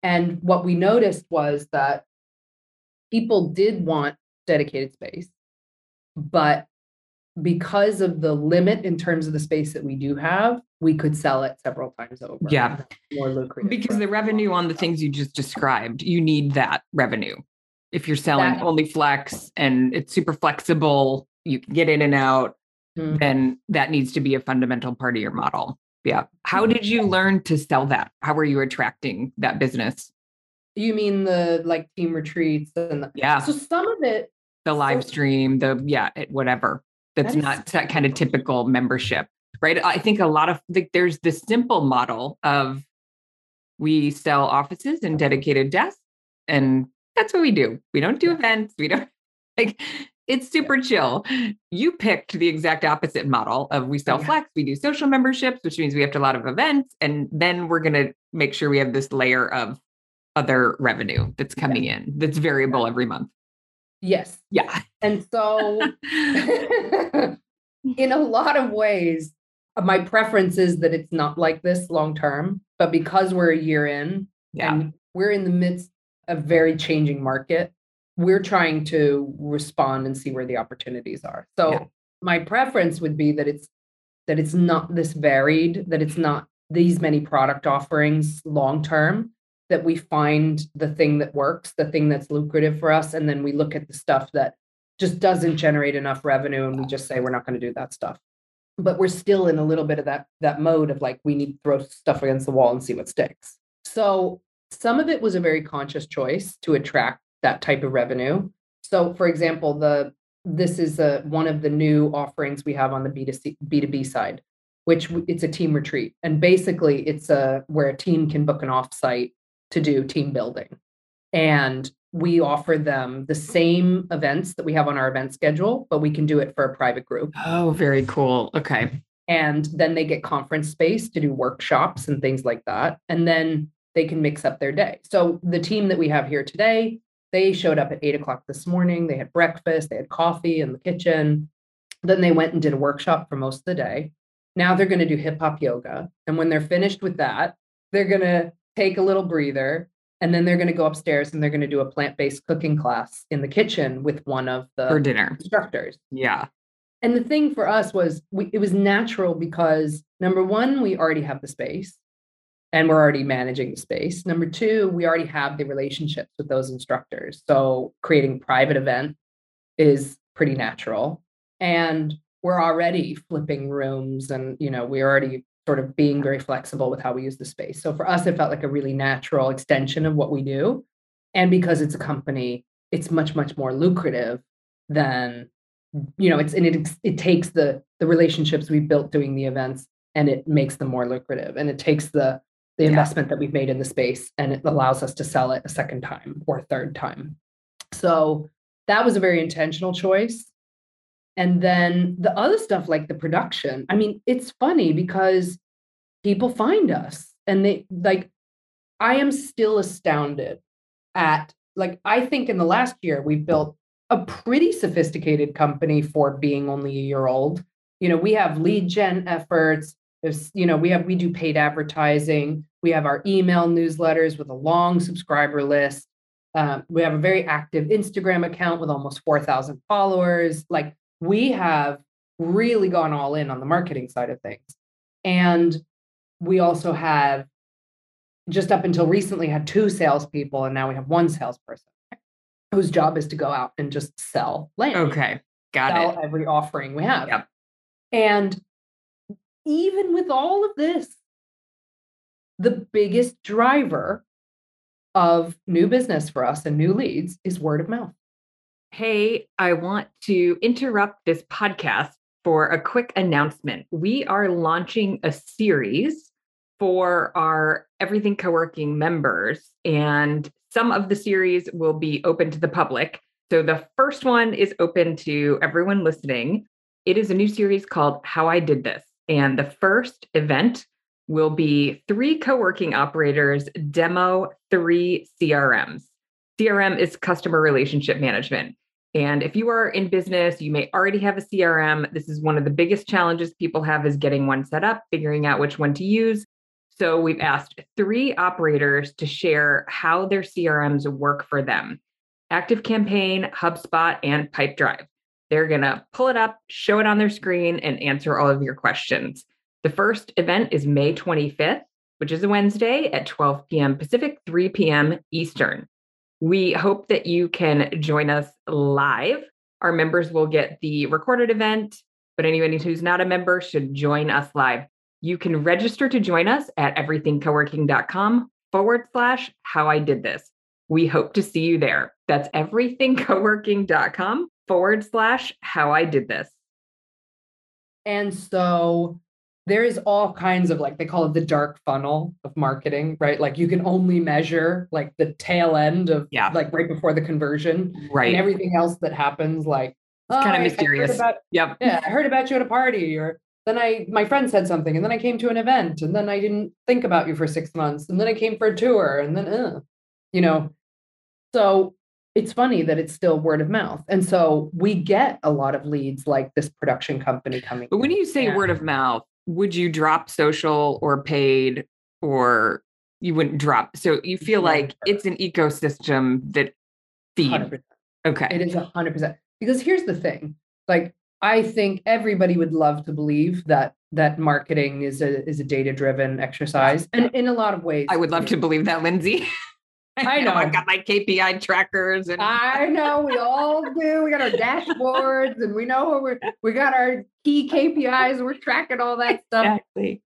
And what we noticed was that people did want dedicated space, but because of the limit in terms of the space that we do have, we could sell it several times over. Yeah. More lucrative. Because the revenue on the things you just described, you need that revenue. If you're selling That- only flex and it's super flexible, you can get in and out, Mhm. then that needs to be a fundamental part of your model. Yeah. Mm-hmm. How did you learn to sell that? How were you attracting that business? You mean the like team retreats and the, Yeah. so some of it The live stream, the, yeah, it- whatever. That's That not that kind of typical membership, right? I think a lot of, like, there's this simple model of we sell offices and dedicated desks, and that's what we do. We don't do events. We don't *laughs* like it's super chill. You picked the exact opposite model of we sell flex, we do social memberships, which means we have to a lot of events, and then we're gonna make sure we have this layer of other revenue that's coming in that's variable every month. Yes. Yeah. *laughs* And so *laughs* in a lot of ways, uh, my preference is that it's not like this long term. But because we're a year in yeah. and we're in the midst of very changing market, we're trying to respond and see where the opportunities are. So Yeah. my preference would be that it's that it's not this varied, that it's not these many product offerings long term, that we find the thing that works, the thing that's lucrative for us, and then we look at the stuff that just doesn't generate enough revenue and we just say we're not going to do that stuff. But we're still in a little bit of that that mode of like we need to throw stuff against the wall and see what sticks. So some of it was a very conscious choice to attract that type of revenue. So for example, the this is a, one of the new offerings we have on the B2C B2B side, which it's a team retreat. And basically it's a where a team can book an offsite to do team building. And we offer them the same events that we have on our event schedule, but we can do it for a private group. Oh, very cool. Okay. And then they get conference space to do workshops and things like that. And then they can mix up their day. So the team that we have here today, they showed up at eight o'clock this morning. They had breakfast, they had coffee in the kitchen. Then they went and did a workshop for most of the day. Now they're going to do hip hop yoga. And when they're finished with that, they're going to take a little breather and then they're going to go upstairs and they're going to do a plant based cooking class in the kitchen with one of the For dinner. instructors. Yeah. and the thing for us was we, it was natural because number one, we already have the space and we're already managing the space. Number two, we already have the relationships with those instructors. So creating private event is pretty natural. And we're already flipping rooms and you know, we're already sort of being very flexible with how we use the space. So for us, it felt like a really natural extension of what we do. And because it's a company, it's much, much more lucrative than you know it's and it it takes the the relationships we've built doing the events and it makes them more lucrative and it takes the the yeah. investment that we've made in the space and it allows us to sell it a second time or third time so that was a very intentional choice and then the other stuff like the production i mean it's funny because people find us and they like i am still astounded at like i think in the last year we've built a pretty sophisticated company for being only a year old. You know, we have lead gen efforts. There's, you know, we have we do paid advertising. We have our email newsletters with a long subscriber list. Um, we have a very active Instagram account with almost 4,000 followers. Like we have really gone all in on the marketing side of things. And we also have just up until recently had two salespeople, and now we have one salesperson whose job is to go out and just sell Lamb. Okay. Got sell it. every offering we have. Yep. And even with all of this, the biggest driver of new business for us and new leads is word of mouth. Hey, I want to interrupt this podcast for a quick announcement. We are launching a series for our Everything Co-working members and some of the series will be open to the public. So the first one is open to everyone listening. It is a new series called How I Did This. And the first event will be three co working operators demo three CRMs. CRM is customer relationship management. And if you are in business, you may already have a CRM. This is one of the biggest challenges people have is getting one set up, figuring out which one to use. So we've asked three operators to share how their CRMs work for them Active Campaign, HubSpot, and Pipedrive. They're going to pull it up, show it on their screen, and answer all of your questions. The first event is May 25th, which is a Wednesday at 12 p.m. Pacific, 3 p.m. Eastern. We hope that you can join us live. Our members will get the recorded event, but anybody who's not a member should join us live. You can register to join us at everythingcoworking.com forward slash how I did this. We hope to see you there. That's everythingcoworking.com forward slash how I did this. And so there is all kinds of like they call it the dark funnel of marketing, right? Like you can only measure like the tail end of yeah. like right before the conversion. Right. And everything else that happens like it's oh, kind of mysterious. About, yep. Yeah, I heard about you at a party or then I my friend said something, and then I came to an event, and then I didn't think about you for six months, and then I came for a tour, and then uh, you know, so it's funny that it's still word of mouth, and so we get a lot of leads like this production company coming. But when you say word of mouth, would you drop social or paid, or you wouldn't drop? So you feel like it's an ecosystem that feed. 100%. Okay, it is a hundred percent because here's the thing, like I think everybody would love to believe that that marketing is a is a data driven exercise, and in a lot of ways, I would love to believe that, Lindsay. *laughs* *laughs* I know. I've got my KPI trackers, and I know we all *laughs* do. We got our dashboards, and we know we're we got our key KPIs. We're tracking all that stuff. Exactly.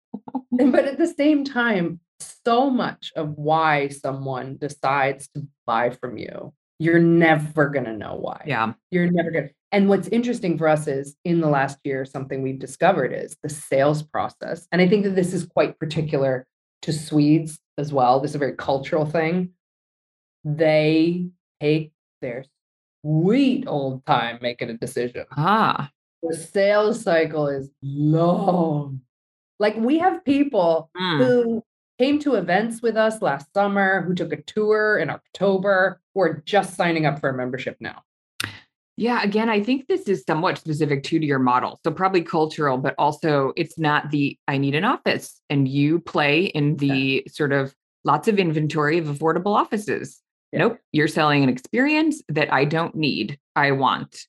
but at the same time, so much of why someone decides to buy from you, you're never gonna know why. Yeah, you're never gonna. And what's interesting for us is in the last year, something we've discovered is the sales process. And I think that this is quite particular to Swedes as well. This is a very cultural thing. They take their sweet old time making a decision. Ah. The sales cycle is long. Like we have people mm. who came to events with us last summer, who took a tour in October, who are just signing up for a membership now. Yeah, again, I think this is somewhat specific too to your model. So probably cultural, but also it's not the I need an office and you play in the yeah. sort of lots of inventory of affordable offices. Yeah. Nope, you're selling an experience that I don't need. I want.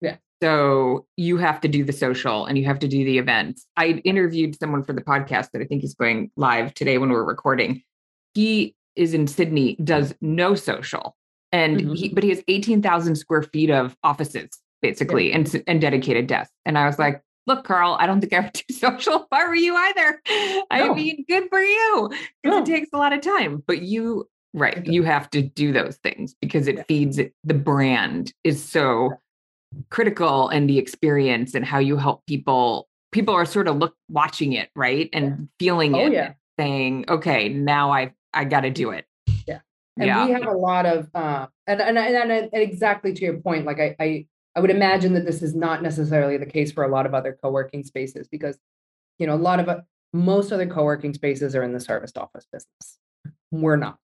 Yeah. So you have to do the social and you have to do the events. I interviewed someone for the podcast that I think is going live today when we're recording. He is in Sydney, does no social, and Mhm. he but he has eighteen thousand square feet of offices basically and and dedicated desks. And I was like, look, Carl, I don't think I would *laughs* do social if I were you either. I mean, good for you because No. it takes a lot of time. But you, right, you have to do those things because it Yeah. feeds it. The brand is so critical and the experience and how you help people. People are sort of look watching it, right, and feeling Oh it, yeah. saying, "Okay, now I I got to do it." Yeah. And yeah, we have a lot of uh and and, and and and exactly to your point, like I, I I would imagine that this is not necessarily the case for a lot of other co-working spaces because you know a lot of uh, most other co-working spaces are in the serviced office business. We're not.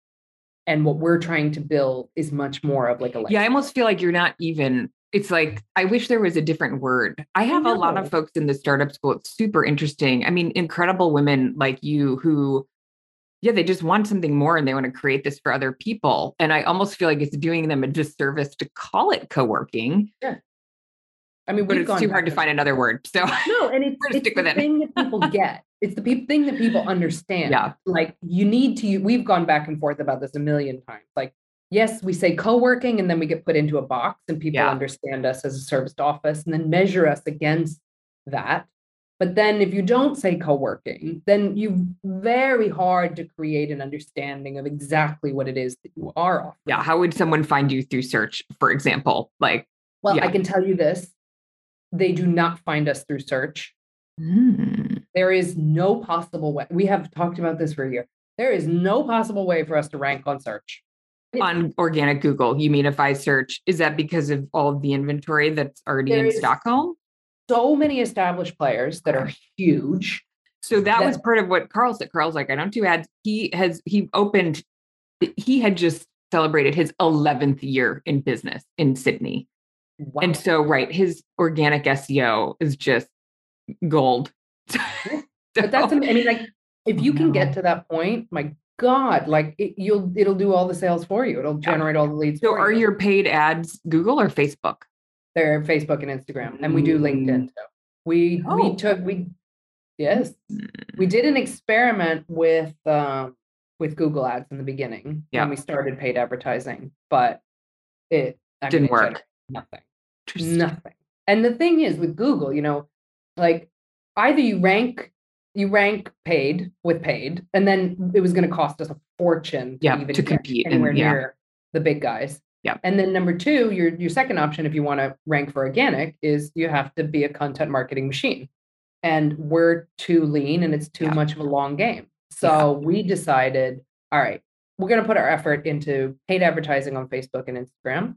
And what we're trying to build is much more of like a yeah. I almost feel like you're not even. It's like I wish there was a different word. I have a lot of folks in the startup school. It's super interesting. I mean, incredible women like you who yeah, they just want something more and they want to create this for other people. And I almost feel like it's doing them a disservice to call it co-working, I mean, but it's too hard to find another word. So No, *laughs* and it's, it's stick the with it. thing that people *laughs* get. It's the pe- thing that people understand. Yeah. Like you need to. We've gone back and forth about this a million times. Like, yes, we say co-working, and then we get put into a box, and people Yeah. understand us as a serviced office, and then measure us against that. But then, if you don't say co-working, then you very hard to create an understanding of exactly what it is that you are offering. yeah, how would someone find you through search, for example? Like, Well, yeah. I can tell you this: they do not find us through search. hmm, There is no possible way. We have talked about this for a year. There is no possible way for us to rank on search. on organic Google, you mean if I search, is that because of all of the inventory that's already There in Stockholm? So many established players that are huge. So that was part of what Carl said. Carl's like, I don't do ads. He has he opened, he had just celebrated his 11th year in business in Sydney. Wow. And so, right, his organic SEO is just gold. *laughs* but that's, I mean, like, if you can get to that point, my God, like it, you'll, it'll do all the sales for you. It'll generate all the leads. so are you. your paid ads Google or Facebook? They're Facebook and Instagram, and we do LinkedIn too. We Oh. we took we yes we did an experiment with um with Google Ads in the beginning Yeah. when we started paid advertising, but it I Didn't it work. Nothing. Nothing. And the thing is with Google, you know, like either you mm-hmm. rank you rank paid with paid, and then it was going to cost us a fortune to Yeah, even to get compete and- anywhere yeah. near the big guys. Yeah. And then number two, your your second option, if you want to rank for organic, is you have to be a content marketing machine. And we're too lean and it's too Yeah. much of a long game. So we decided, all right, we're going to put our effort into paid advertising on Facebook and Instagram.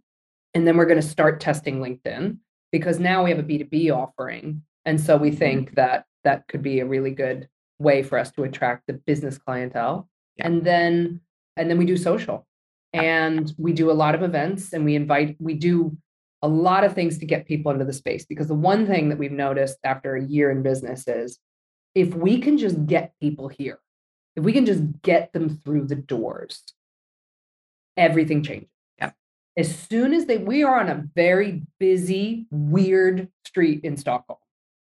And then we're going to start testing LinkedIn because now we have a B2B offering. And so we mm-hmm. think that that could be a really good way for us to attract the business clientele. Yeah. And then and then we do social. And we do a lot of events and we invite we do a lot of things to get people into the space because the one thing that we've noticed after a year in business is if we can just get people here, if we can just get them through the doors, everything changes. As soon as they, we are on a very busy, weird street in Stockholm.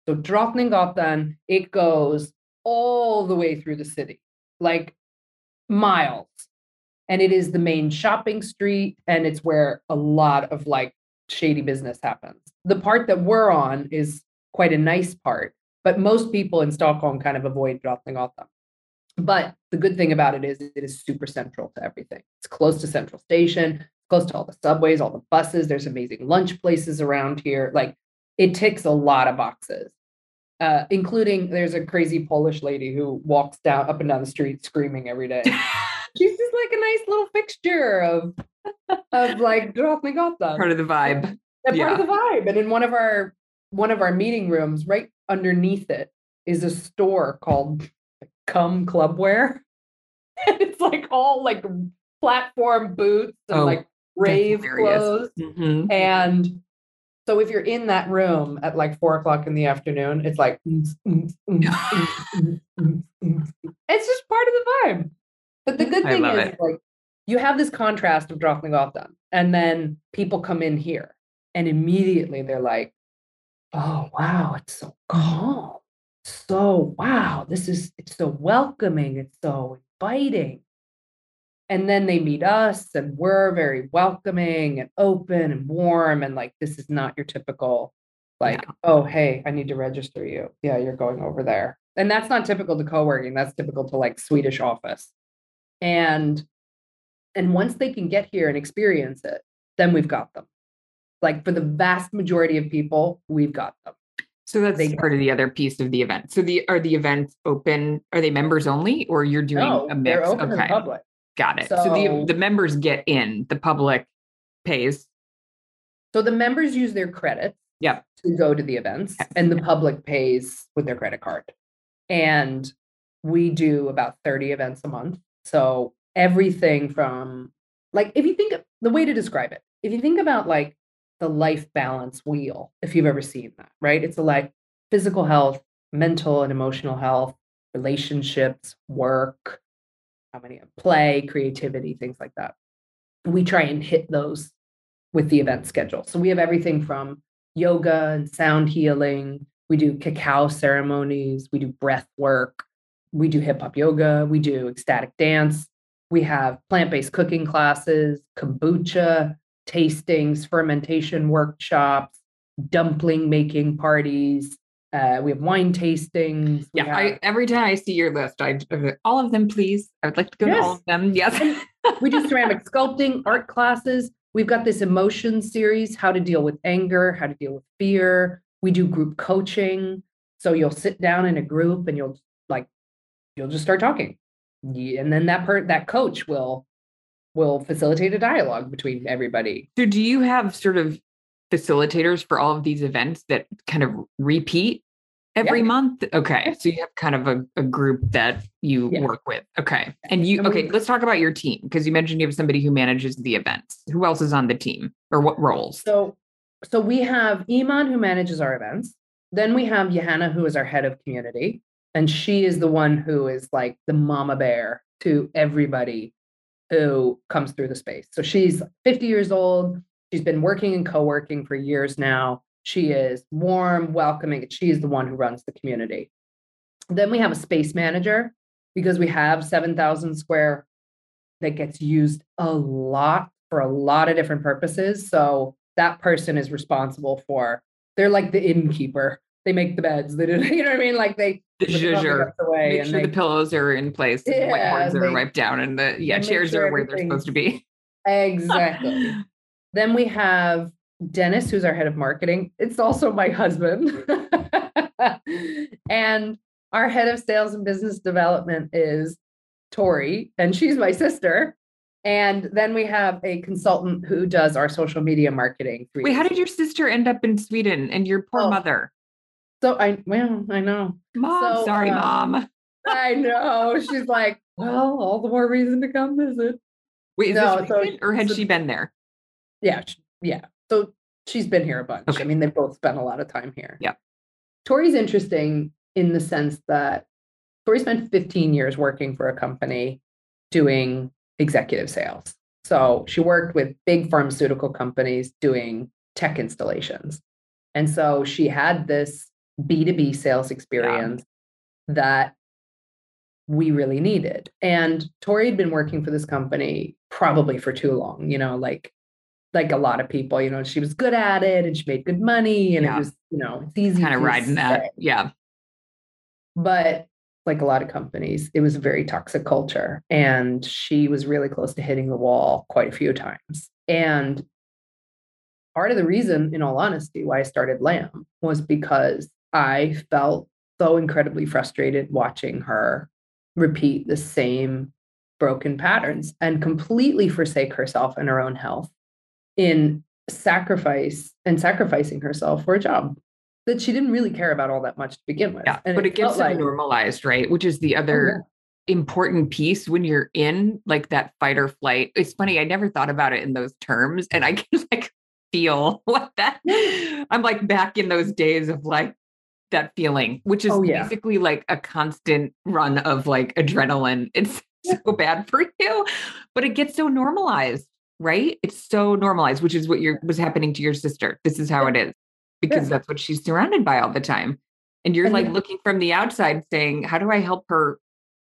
So Drottninggatan, it goes all the way through the city, like miles. And it is the main shopping street, and it's where a lot of like shady business happens. The part that we're on is quite a nice part, but most people in Stockholm kind of avoid Drottninggatan. But the good thing about it is it is super central to everything. It's close to Central Station, close to all the subways, all the buses. There's amazing lunch places around here. Like it ticks a lot of boxes, uh, including there's a crazy Polish lady who walks down up and down the street screaming every day. *laughs* She's just like a nice little fixture of of like Drottninggatan Part of the vibe. they're part of the vibe. And in one of our one of our meeting rooms, right underneath it, is a store called Come Clubwear. *laughs* And it's like all like platform boots and Oh, like rave clothes. Mhm. And so if you're in that room at like four o'clock in the afternoon, it's like it's just part of the vibe. But the good thing is it. like you have this contrast of Drottninggatan, and then people come in here, and immediately they're like, oh wow, it's so calm. So wow, this is it's so welcoming, it's so inviting. And then they meet us and we're very welcoming and open and warm and like this is not your typical like, Yeah. oh hey, I need to register you. Yeah, you're going over there. And that's not typical to co-working, that's typical to like Swedish office. And and once they can get here and experience it, then we've got them. Like for the vast majority of people, we've got them. So that's They- part of the other piece of the event. So the are the events open? Are they members only, or you're doing No, a they're mix? open to the okay, public. Got it. So, So- the the members get in. The public pays. So the members use their credits Yep. to go to the events, and the public pays with their credit card. And we do about 30 events a month. So everything from like if you think of the way to describe it, if you think about like the life balance wheel, if you've ever seen that, right? It's a like physical health, mental and emotional health, relationships, work, how many play, creativity, things like that. We try and hit those with the event schedule. So we have everything from yoga and sound healing. We do cacao ceremonies. We do breath work. We do hip hop yoga. We do ecstatic dance. We have plant based cooking classes, kombucha tastings, fermentation workshops, dumpling making parties. Uh, we have wine tastings. Yeah, have- I, every time I see your list, I all of them, please. I would like to go to all of them. Yes. we do ceramic *laughs* sculpting, art classes. We've got this emotion series, how to deal with anger, how to deal with fear. We do group coaching. So you'll sit down in a group and you'll like you'll just start talking. And then that part that coach will will facilitate a dialogue between everybody. So do you have sort of facilitators for all of these events that kind of repeat every Yeah. month? Okay. So you have kind of a, a group that you Yeah. work with. Okay. And you okay, let's talk about your team because you mentioned you have somebody who manages the events. Who else is on the team or what roles? So so we have Iman who manages our events. Then we have Johanna who is our head of community. And she is the one who is like the mama bear to everybody who comes through the space. So she's 50 years old. She's been working in co-working for years now. She is warm, welcoming. She is the one who runs the community. Then we have a space manager because we have 7,000 square that gets used a lot for a lot of different purposes. So that person is responsible for, they're like the innkeeper. They make the beds. They do, *laughs* you know what I mean? Like they The zhuzher. Make and sure they, the pillows are in place and the Yeah, whiteboards are they- wiped down and the yeah, chairs sure are where they're supposed to be. *laughs* exactly. Then we have Dennis, who's our head of marketing. It's also my husband. *laughs* and our head of sales and business development is Tori, and she's my sister. And then we have a consultant who does our social media marketing. Wait, how did your sister end up in Sweden and your poor Oh. mother? So I well, I know. Mom, So, sorry, um, mom. *laughs* I know. She's like, well, all the more reason to come visit. Wait, is no, this so- or had so- she been there? Yeah, yeah. So she's been here a bunch. Okay. I mean, they've both spent a lot of time here. Yeah. Tori's interesting in the sense that Tori spent 15 years working for a company doing executive sales. So she worked with big pharmaceutical companies doing tech installations. And so she had this B2B sales experience that we really needed. And Tori had been working for this company probably for too long, you know, like like a lot of people, you know, she was good at it and she made good money and Yeah. it was, you know, it's easy Kind of riding that. Yeah. But like a lot of companies, it was a very toxic culture. And she was really close to hitting the wall quite a few times. And part of the reason, in all honesty, why I started Lamb was because I felt so incredibly frustrated watching her repeat the same broken patterns and completely forsake herself and her own health in sacrifice and sacrificing herself for a job that she didn't really care about all that much to begin with. Yeah. And but it gets like- normalized, right? Which is the Oh, other important piece when you're in like that fight or flight. It's funny, I never thought about it in those terms. And I *laughs* can like feel what that I'm like back in those days of like that feeling, which is Oh, yeah. basically like a constant run of like adrenaline. It's *laughs* so bad for you, but it gets so normalized, right? It's so normalized, which is what you're was happening to your sister. This is how it is. because Yeah. that's what she's surrounded by all the time. And you're And like looking from the outside saying, how do I help her?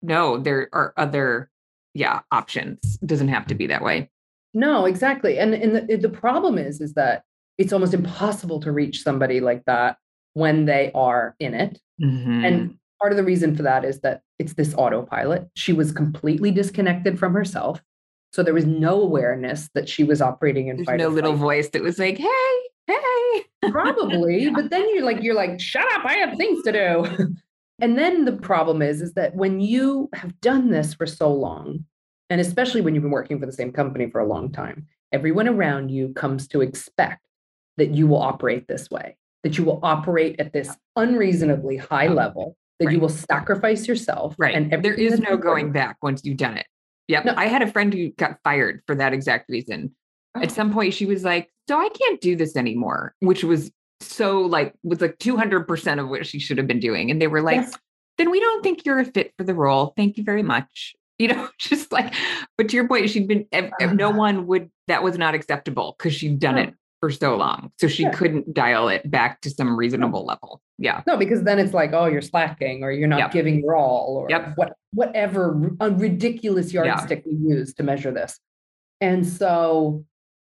No, there are other, yeah, options. It doesn't have to be that way. No, exactly. And and the, the problem is is that it's almost impossible to reach somebody like that when they are in it. Mhm. And part of the reason for that is that it's this autopilot. She was completely disconnected from herself. So there was no awareness that she was operating in there's fight no little voice that was like, hey, hey. probably *laughs* but then you're like you're like shut up i have things to do *laughs* and then the problem is is that when you have done this for so long and especially when you've been working for the same company for a long time everyone around you comes to expect that you will operate this way that you will operate at this unreasonably high level that you will sacrifice yourself Right. and there is no going back once you've done it. Yep. No. I had a friend who got fired for that exact reason. At oh. some point, she was like, So I can't do this anymore, which was so like, was like 200% of what she should have been doing. And they were like, Yes. Then we don't think you're a fit for the role. Thank you very much. You know, *laughs* just like, but to your point, she'd been, no one would, that was not acceptable because she'd done No. it for so long. So she Yeah. couldn't dial it back to some reasonable level. Yeah. No, because then it's like, oh, you're slacking or you're not Yep. giving your all or Yep. what, whatever a ridiculous Yeah. yardstick we use to measure this. And so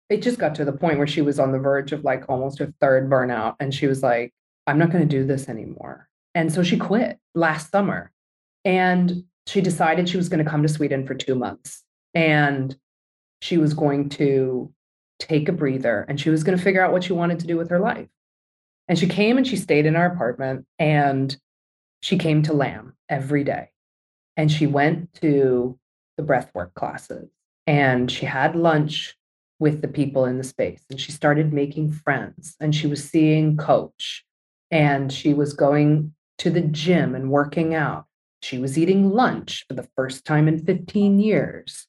it just got to the point where she was on the verge of like almost her third burnout. And she was like, I'm not going to do this anymore. And so she quit last summer and she decided she was going to come to Sweden for two months and she was going to take a breather and she was going to figure out what she wanted to do with her life. And she came and she stayed in our apartment and she came to Lamb every day. And she went to the breathwork classes and she had lunch with the people in the space and she started making friends and she was seeing coach and she was going to the gym and working out. She was eating lunch for the first time in 15 years.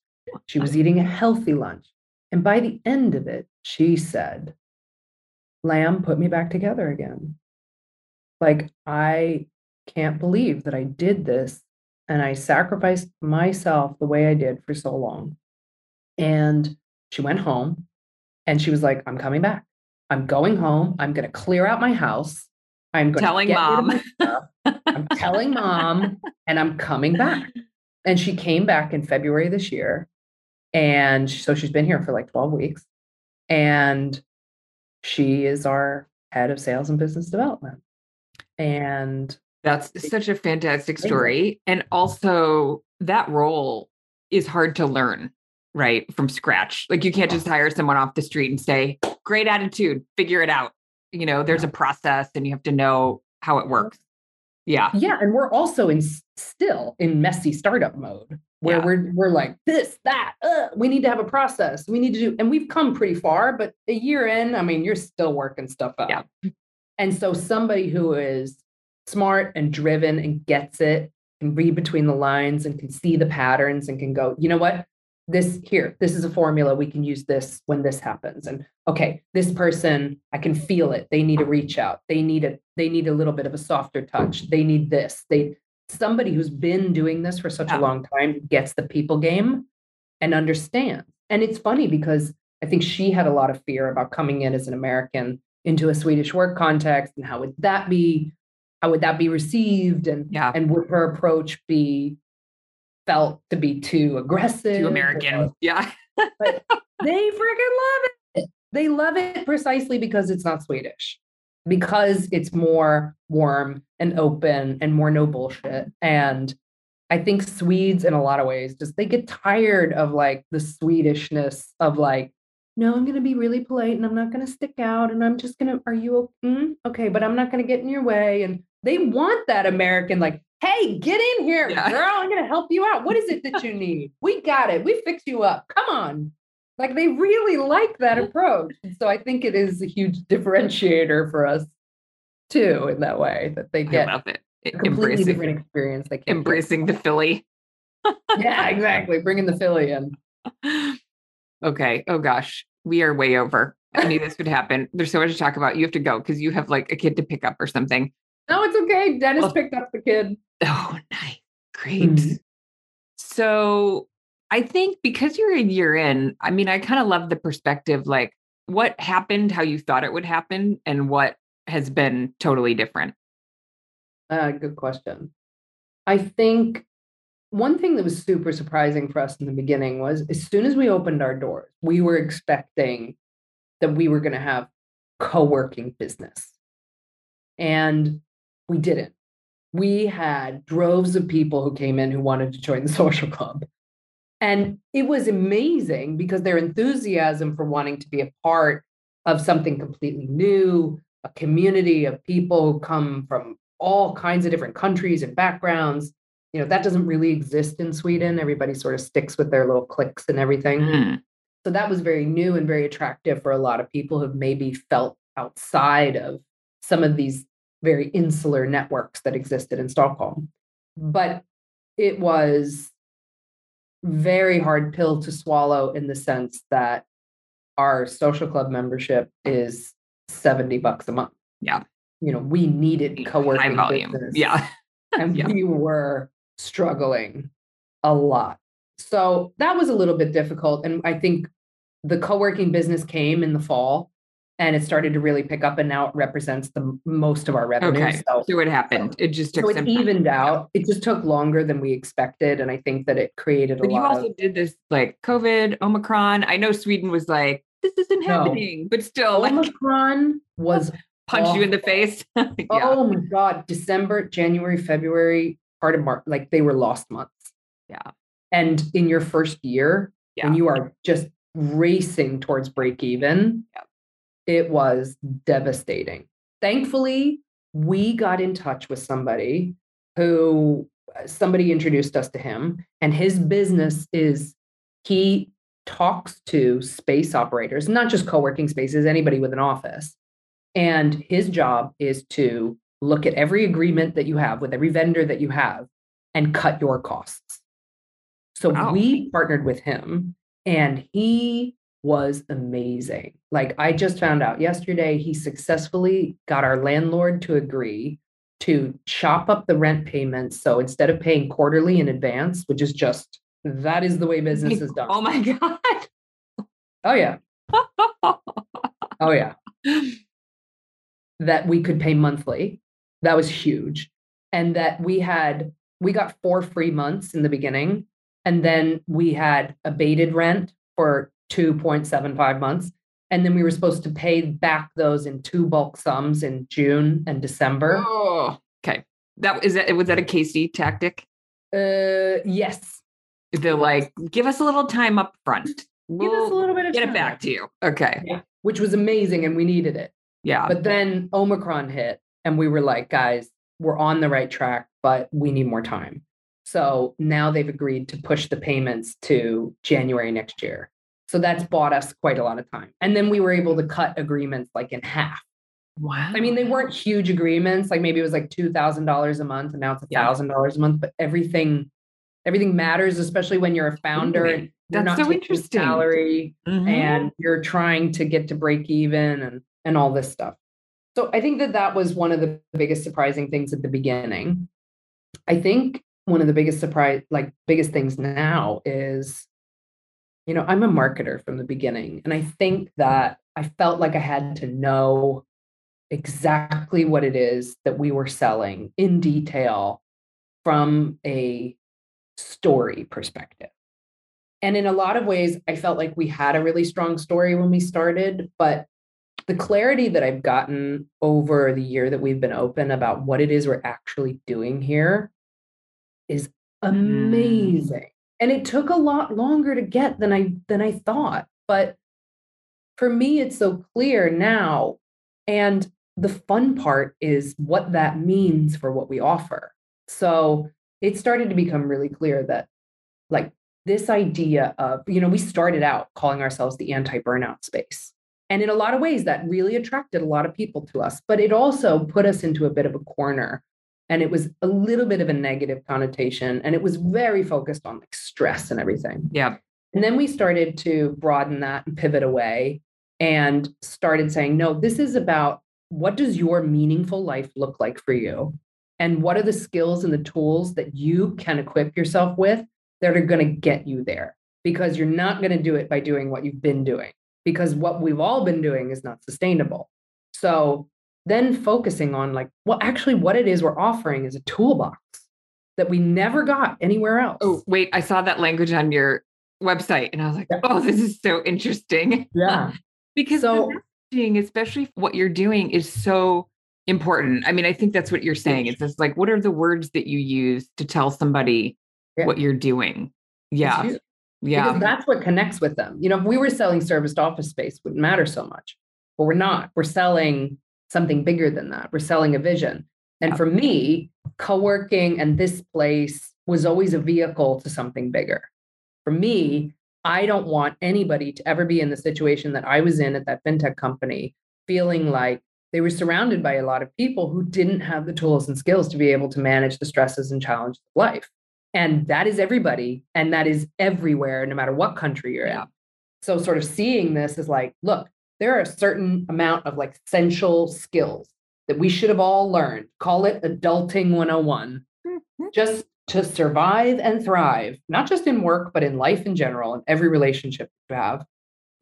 She was eating a healthy lunch. And by the end of it, she said, Lamb put me back together again. Like, I can't believe that I did this and I sacrificed myself the way I did for so long. And she went home and she was like, I'm coming back. I'm going home. I'm going to clear out my house. I'm going Telling to get rid of mom. I'm telling mom and I'm coming back. And she came back in February this year. And so she's been here for like 12 weeks. And she is our head of sales and business development. And That's such a fantastic story. And also, that role is hard to learn, right? From scratch. Like, you can't just hire someone off the street and say, great attitude, figure it out. You know, there's a process and you have to know how it works. Yeah. yeah, and we're also in still in messy startup mode where Yeah. we're we're like this, that, uh, we need to have a process. We need to do, and we've come pretty far, but a year in, I mean, you're still working stuff out. Yeah. And so somebody who is smart and driven and gets it and read between the lines and can see the patterns and can go, you know what? This here, this is a formula. We can use this when this happens. And okay, this person, I can feel it. They need to reach out. They need a, they need a little bit of a softer touch. They need this. They somebody who's been doing this for such Yeah. a long time gets the people game and understands. And it's funny because I think she had a lot of fear about coming in as an American into a Swedish work context and how would that be how would that be received and Yeah. and would her approach be felt to be too aggressive Too or- American. Yeah. but *laughs* they freaking love it they love it precisely because it's not swedish because it's more warm and open and more no bullshit. And i think swedes in a lot of ways just they get tired of like the swedishness of like no i'm going to be really polite and i'm not going to stick out and i'm just going to are you mm, okay but i'm not going to get in your way. And they want that american like hey get in here Yeah. girl i'm going to help you out. What is it that you need? We got it. We fix you up. Come on like they really like that approach and so i think it is a huge differentiator for us too in that way that they get it. a completely Embracing, different experience they can't get. embracing the Philly. yeah exactly bringing the philly in *laughs* okay. Oh gosh. We are way over. I knew this would happen. There's so much to talk about. You have to go because you have like a kid to pick up or something. no it's okay dennis Well- picked up the kid Oh, nice. Great. Mhm. So I think because you're a year in, I mean, I kind of love the perspective like what happened, how you thought it would happen, and what has been totally different? Uh, good question. I think one thing that was super surprising for us in the beginning was as soon as we opened our doors, we were expecting that we were going to have co-working business. And we didn't. We had droves of people who came in who wanted to join the *laughs* social club. And it was amazing because their enthusiasm for wanting to be a part of something completely new, a community of people who come from all kinds of different countries and backgrounds. You know, that doesn't really exist in Sweden. Everybody sort of sticks with their little cliques and everything. Mm. So that was very new and very attractive for a lot of people who maybe felt outside of some of these very insular networks that existed in Stockholm. But it was very hard pill to swallow in the sense that our social club membership is 70 bucks a month. Yeah. You know, we needed co-working High volume. business, Yeah. *laughs* and Yeah. we were struggling a lot. So that was a little bit difficult. And I think the co-working business came in the fall and it started to really pick up and now it represents the most of our revenue. Okay. So, So what happened? It just took so some it time. evened out. It just took longer than we expected. And I think that it created a lot But you also of did this like COVID, Omicron. I know Sweden was like, this isn't No. happening, but still like Omicron was *laughs* punch you in the face. *laughs* yeah. oh my god, December, January, February, part of March, like they were lost months. Yeah. And in your first year, when you are just racing towards break even, Yep. It was devastating. Thankfully, we got in touch with somebody who uh, somebody introduced us to him, and his business is he talks to space operators, not just co working spaces, anybody with an office. And his job is to look at every agreement that you have with every vendor that you have and cut your costs. So Wow. we partnered with him and he was amazing. Like I just found out yesterday, he successfully got our landlord to agree to chop up the rent payments. So instead of paying quarterly in advance, which is just that is the way *laughs* business is done. Oh my god. Oh yeah. *laughs* Oh yeah. That we could pay monthly. That was huge. And that we had we got four free months in the beginning and then we had abated rent for 2.75 months and then we were supposed to pay back those in two bulk sums in June and December. oh, okay. That is that was that a Casey tactic? Uh yes. They're like, give us a little time up front. Give us a little bit of get it back to you. Okay. Yeah. Which was amazing and we needed it. Yeah. But then Omicron hit, and we were like, guys, we're on the right track, but we need more time. So now they've agreed to push the payments to January next year. So that's bought us quite a lot of time. And then we were able to cut agreements like in half. wow. I mean, they weren't huge agreements. Like maybe it was like $2,000 a month and now it's Yeah. $1,000 a month, but everything, everything matters, especially when you're a founder. And You're That's not so interesting. salary Mhm. and you're trying to get to break even and and all this stuff. So I think that that was one of the biggest surprising things at the beginning. I think one of the biggest surprise like biggest things now is you know, I'm a marketer from the beginning and I think that I felt like I had to know exactly what it is that we were selling in detail from a story perspective. And in a lot of ways, I felt like we had a really strong story when we started, but the clarity that I've gotten over the year that we've been open about what it is we're actually doing here is mm. amazing. And it took a lot longer to get than I than I thought, but for me it's so clear now and the fun part is what that means for what we offer. So it started to become really clear that like this idea of, you know, we started out calling ourselves the anti burnout space. And in a lot of ways, that really attracted a lot of people to us, but it also put us into a bit of a corner. And it was a little bit of a negative connotation. And it was very focused on like stress and everything. yeah. And then we started to broaden that and pivot away and started saying, no, this is about what does your meaningful life look like for you? And what are the skills and the tools that you can equip yourself with that are going to get you there? Because you're not going to do it by doing what you've been doing, because what we've all been doing is not sustainable. So then focusing on like, well, actually, what it is we're offering is a toolbox that we never got anywhere oh, else. Oh, wait, I saw that language on your website and I was like, Yeah. oh, this is so interesting. yeah. *laughs* because So- especially what you're doing, is so important. I mean, I think that's what you're saying. It's just like, what are the words that you use to tell somebody Yeah. what you're doing? Yeah. Yeah. Because that's what connects with them. You know, if we were selling serviced office space, it wouldn't matter so much. But we're not. We're selling something bigger than that. We're selling a vision. And for me, co-working and this place was always a vehicle to something bigger. For me, I don't want anybody to ever be in the situation that I was in at that fintech company, feeling like they were surrounded by a lot of people who didn't have the tools and skills to be able to manage the stresses and challenges of life. And that is everybody. And that is everywhere, no matter what country you're in. So, sort of seeing this is like, look, there are a certain amount of like essential skills that we should have all learned. Call it adulting 101, Mhm. just to survive and thrive, not just in work, but in life in general, and every relationship you have.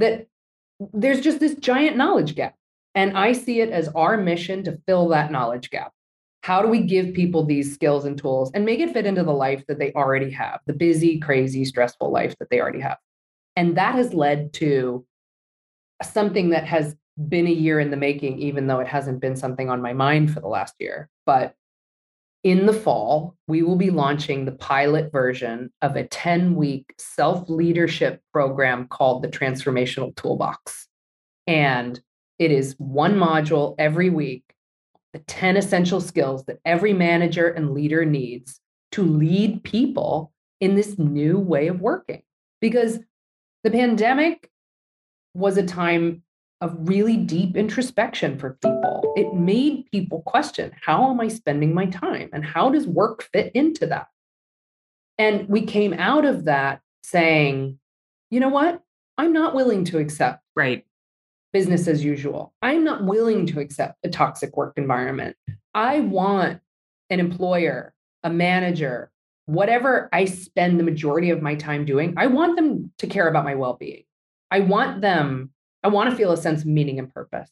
That there's just this giant knowledge gap. And I see it as our mission to fill that knowledge gap. How do we give people these skills and tools and make it fit into the life that they already have, the busy, crazy, stressful life that they already have? And that has led to something that has been a year in the making, even though it hasn't been something on my mind for the last year. But in the fall, we will be launching the pilot version of a 10 week self leadership program called the Transformational Toolbox. And it is one module every week, the 10 essential skills that every manager and leader needs to lead people in this new way of working. Because the pandemic was a time of really deep introspection for people. It made people question how am I spending my time and how does work fit into that? And we came out of that saying, you know what? I'm not willing to accept Right. business as usual. I'm not willing to accept a toxic work environment. I want an employer, a manager, whatever I spend the majority of my time doing, I want them to care about my well being. I want them, I want to feel a sense of meaning and purpose.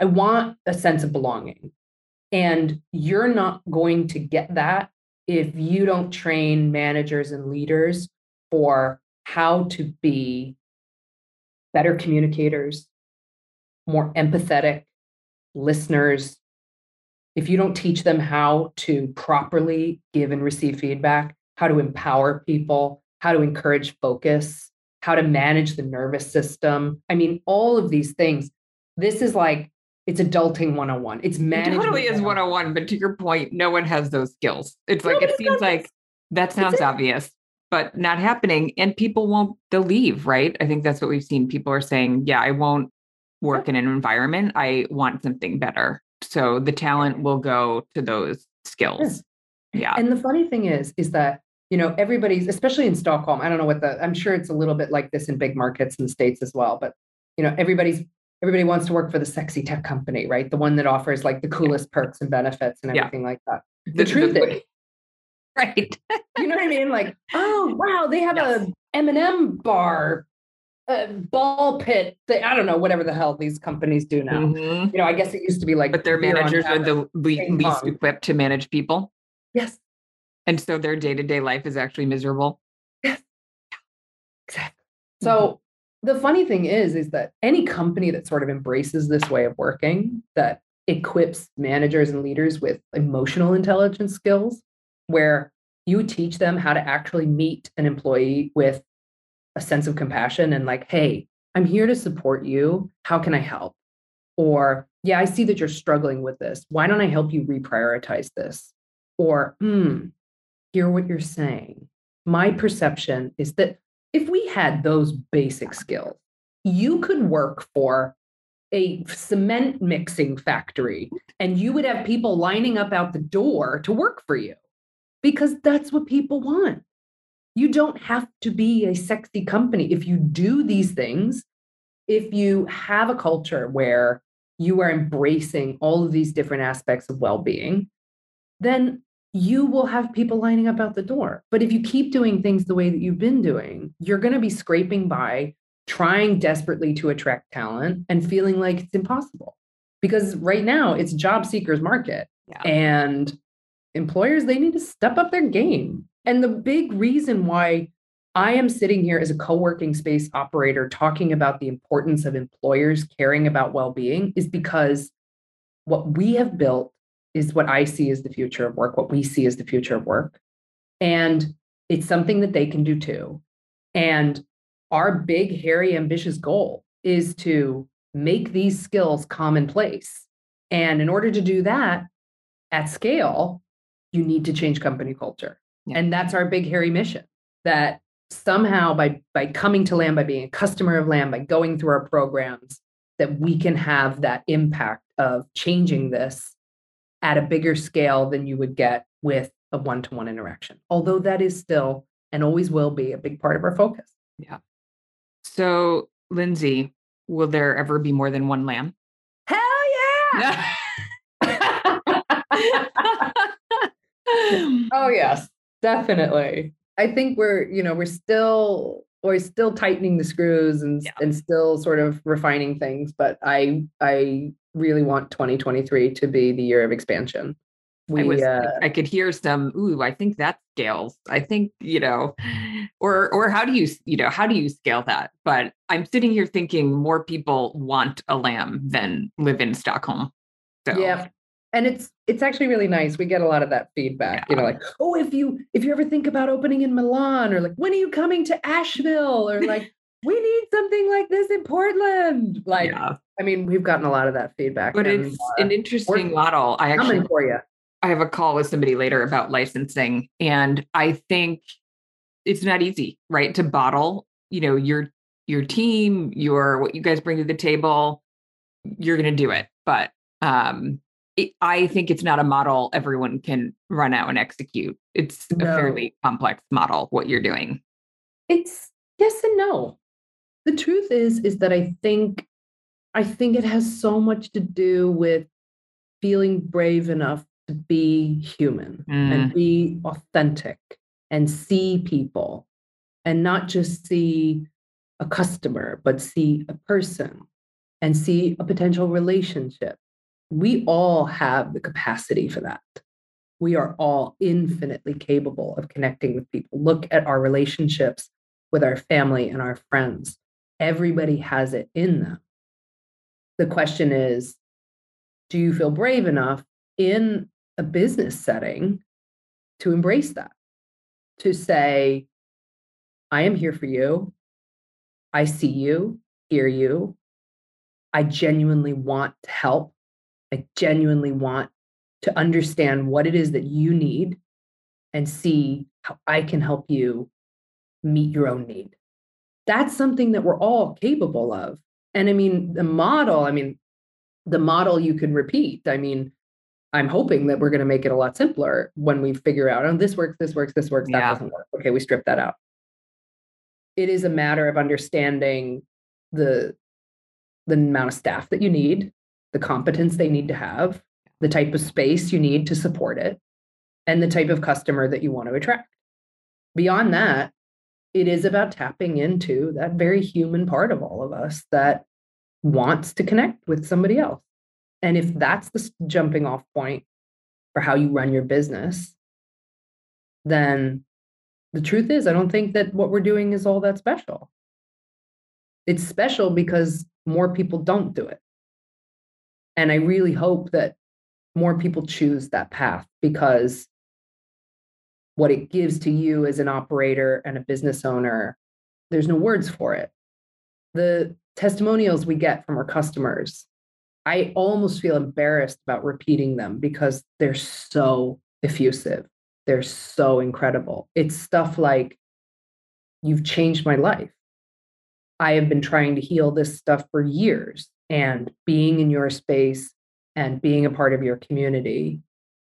I want a sense of belonging. And you're not going to get that if you don't train managers and leaders for how to be better communicators, more empathetic listeners. If you don't teach them how to properly give and receive feedback, how to empower people, how to encourage focus, how to manage the nervous system. I mean, all of these things. This is like it's adulting 101. It's It management. totally is 101. 101, but to your point, no one has those skills. It's like, it seems like this. that sounds it. obvious, but not happening. And people won't, they'll leave, right? I think that's what we've seen. People are saying, yeah, I won't work in an environment. I want something better. So the talent will go to those skills. Yeah. And the funny thing is, is that, you know, everybody's, especially in Stockholm, I don't know what the, I'm sure it's a little bit like this in big markets in the States as well, but, you know, everybody's, everybody wants to work for the sexy tech company, right? The one that offers like the coolest perks and benefits and Yeah. everything like that. The, truth is, right. *laughs* you know what I mean? Like, *laughs* oh, wow, they have Yes. a M&M bar, a ball pit. They, I don't know, whatever the hell these companies do now. Mhm. You know, I guess it used to be like, But their managers are the le- least equipped to manage people. yes, And so their day to day life is actually miserable. Yes. Exactly. So the funny thing is, is that any company that sort of embraces this way of working, that equips managers and leaders with emotional intelligence skills, where you teach them how to actually meet an employee with a sense of compassion and like, hey, I'm here to support you. How can I help? Or, yeah, I see that you're struggling with this. Why don't I help you reprioritize this? Or, hmm, hear what you're saying. My perception is that if we had those basic skills, you could work for a cement mixing factory and you would have people lining up out the door to work for you because that's what people want. You don't have to be a sexy company. If you do these things, if you have a culture where you are embracing all of these different aspects of well being, then you will have people lining up out the door. But if you keep doing things the way that you've been doing, you're going to be scraping by, trying desperately to attract talent and feeling like it's impossible. because right now it's job seekers market Yeah. and employers they need to step up their game and the big reason why i am sitting here as a co-working space operator talking about the importance of employers caring about well-being is because what we have built is what i see as the future of work what we see as the future of work and it's something that they can do too and our big hairy ambitious goal is to make these skills commonplace and in order to do that at scale you need to change company culture. Yeah. And that's our big hairy mission that somehow by by coming to Lamb by being a customer of Lamb by going through our programs that we can have that impact of changing this at a bigger scale than you would get with a one-to-one interaction. Although that is still and always will be a big part of our focus. Yeah. So, Lindsay, will there ever be more than one lamb? Hell yeah! *laughs* *laughs* Oh yes, definitely. I think we're, you know, we're still we're still tightening the screws and Yeah. and still sort of refining things, but I I really want 2023 to be the year of expansion. We I was uh, I could hear some, ooh, I think that scales. I think, you know, or or how do you, you know, how do you scale that? But I'm sitting here thinking more people want a lamb than live in Stockholm. So yeah. And it's it's actually really nice. We get a lot of that feedback. You know, like, oh, if you if you ever think about opening in Milan, or like, when are you coming to Asheville? Or like, we need something like this in Portland. Like, yeah. I mean, we've gotten a lot of that feedback. But and, it's uh, an interesting model. I actually for you. I have a call with somebody later about licensing, and I think it's not easy, right? To bottle, you know, your your team, your what you guys bring to the table, you're going to do it. But um, it, I think it's not a model everyone can run out and execute. It's a No. fairly complex model what you're doing. It's yes and no. The truth is, is that I think, I think it has so much to do with feeling brave enough to be human and mm. be authentic and see people and not just see a customer, but see a person and see a potential relationship. We all have the capacity for that. We are all infinitely capable of connecting with people. Look at our relationships with our family and our friends. Everybody has it in them. The question is do you feel brave enough in a business setting to embrace that? To say, I am here for you. I see you, hear you. I genuinely want to help. I genuinely want to understand what it is that you need and see how I can help you meet your own need. That's something that we're all capable of. And I mean, the model, I mean, the model you can repeat. I mean, I'm hoping that we're going to make it a lot simpler when we figure out, oh, this works, this works, this works, that Yeah. doesn't work. Okay, we strip that out. It is a matter of understanding the the amount of staff that you need, the competence they need to have, the type of space you need to support it, and the type of customer that you want to attract. Beyond that, it is about tapping into that very human part of all of us that wants to connect with somebody else. And if that's the jumping off point for how you run your business, then the truth is, I don't think that what we're doing is all that special. It's special because more people don't do it. And I really hope that more people choose that path because what it gives to you as an operator and a business owner, there's no words for it. The testimonials we get from our customers, I almost feel embarrassed about repeating them because they're so effusive. They're so incredible. It's stuff like, You've changed my life. I have been trying to heal this stuff for years, and being in your space and being a part of your community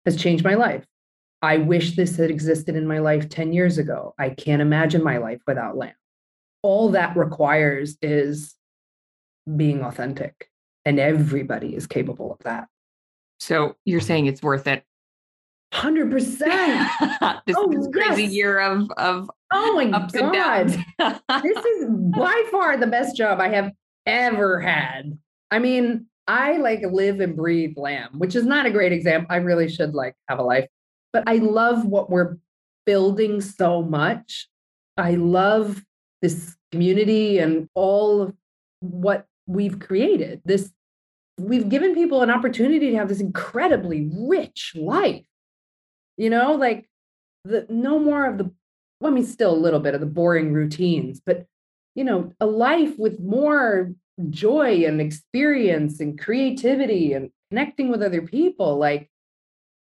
has changed my life. I wish this had existed in my life 10 years ago. I can't imagine my life without lamb. All that requires is being authentic, and everybody is capable of that. So you're saying it's worth it. 100%. *laughs* this Oh, is crazy yes. year of of Oh my ups and God. this is by far the best job I have ever had. I mean, I like live and breathe lamb, which is not a great example. I really should like have a life, but I love what we're building so much. I love this community and all of what we've created. This we've given people an opportunity to have this incredibly rich life. You know, like the no more of the I mean, still a little bit of the boring routines, but you know, a life with more joy and experience and creativity and connecting with other people. Like,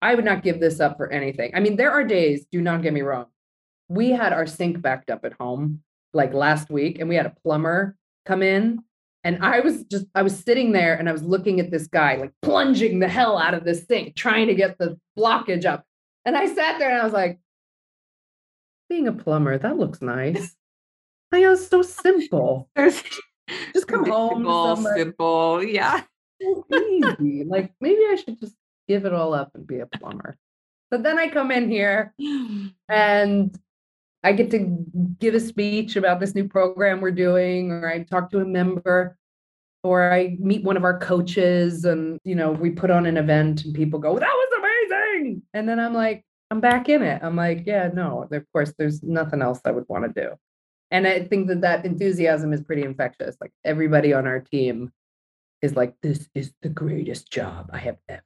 I would not give this up for anything. I mean, there are days, do not get me wrong. We had our sink backed up at home like last week, and we had a plumber come in and I was just, I was sitting there and I was looking at this guy, like plunging the hell out of this sink, trying to get the blockage up. And I sat there and I was like, being a plumber, that looks nice. I know it's so simple. *laughs* just come home. Simple, simple. Yeah. easy. like maybe I should just give it all up and be a plumber. But then I come in here *sighs* and I get to give a speech about this new program we're doing, or I talk to a member, or I meet one of our coaches, and you know, we put on an event and people go, That was amazing. And then I'm like, I'm back in it. I'm like, yeah, no, of course, there's nothing else I would want to do. And I think that that enthusiasm is pretty infectious. Like everybody on our team is like, this is the greatest job I have ever.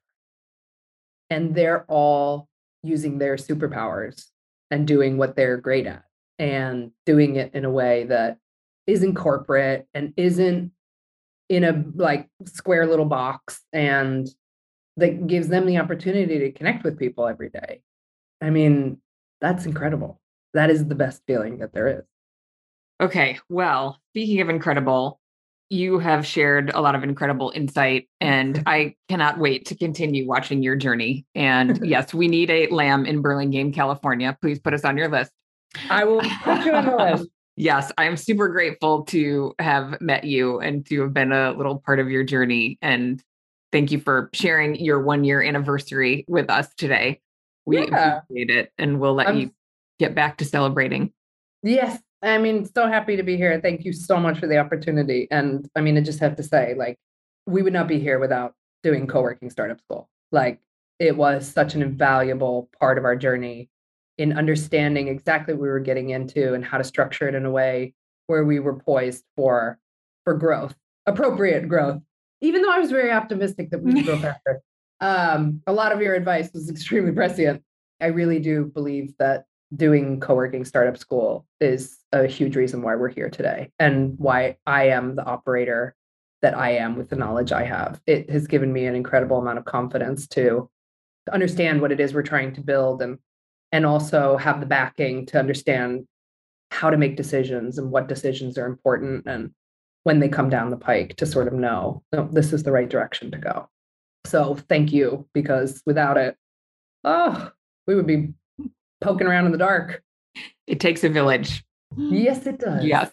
And they're all using their superpowers and doing what they're great at and doing it in a way that isn't corporate and isn't in a like square little box and that gives them the opportunity to connect with people every day. I mean, that's incredible. That is the best feeling that there is. Okay. Well, speaking of incredible, you have shared a lot of incredible insight, and mm-hmm. I cannot wait to continue watching your journey. And *laughs* yes, we need a lamb in Burlingame, California. Please put us on your list. I will put you on the *laughs* list. yes, I'm super grateful to have met you and to have been a little part of your journey. And thank you for sharing your one year anniversary with us today. We yeah. appreciate it, and we'll let I'm, you get back to celebrating. Yes, I mean, so happy to be here. Thank you so much for the opportunity. And I mean, I just have to say, like, we would not be here without doing co-working startup school. Like, it was such an invaluable part of our journey in understanding exactly what we were getting into and how to structure it in a way where we were poised for for growth, appropriate growth. Even though I was very optimistic that we would grow *laughs* faster, um, a lot of your advice was extremely prescient. I really do believe that doing co-working startup school is a huge reason why we're here today and why I am the operator that I am with the knowledge I have. It has given me an incredible amount of confidence to, to understand what it is we're trying to build and and also have the backing to understand how to make decisions and what decisions are important and when they come down the pike to sort of know no, this is the right direction to go. So thank you because without it, oh, we would be poking around in the dark. It takes a village. *gasps* Yes, it does. Yes.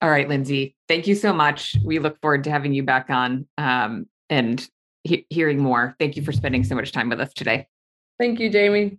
All right, Lindsay. Thank you so much. We look forward to having you back on um, and he- hearing more. Thank you for spending so much time with us today. Thank you, Jamie.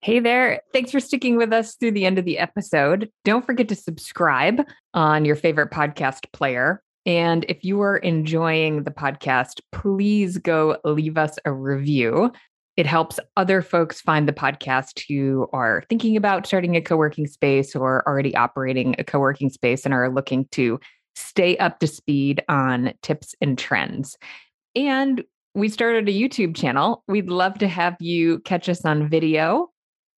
Hey there. Thanks for sticking with us through the end of the episode. Don't forget to subscribe on your favorite podcast player. And if you are enjoying the podcast, please go leave us a review. It helps other folks find the podcast who are thinking about starting a co working space or already operating a co working space and are looking to stay up to speed on tips and trends. And we started a YouTube channel. We'd love to have you catch us on video.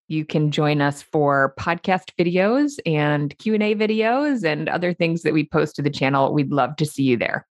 You can join us for podcast videos and Q&A videos and other things that we post to the channel. We'd love to see you there.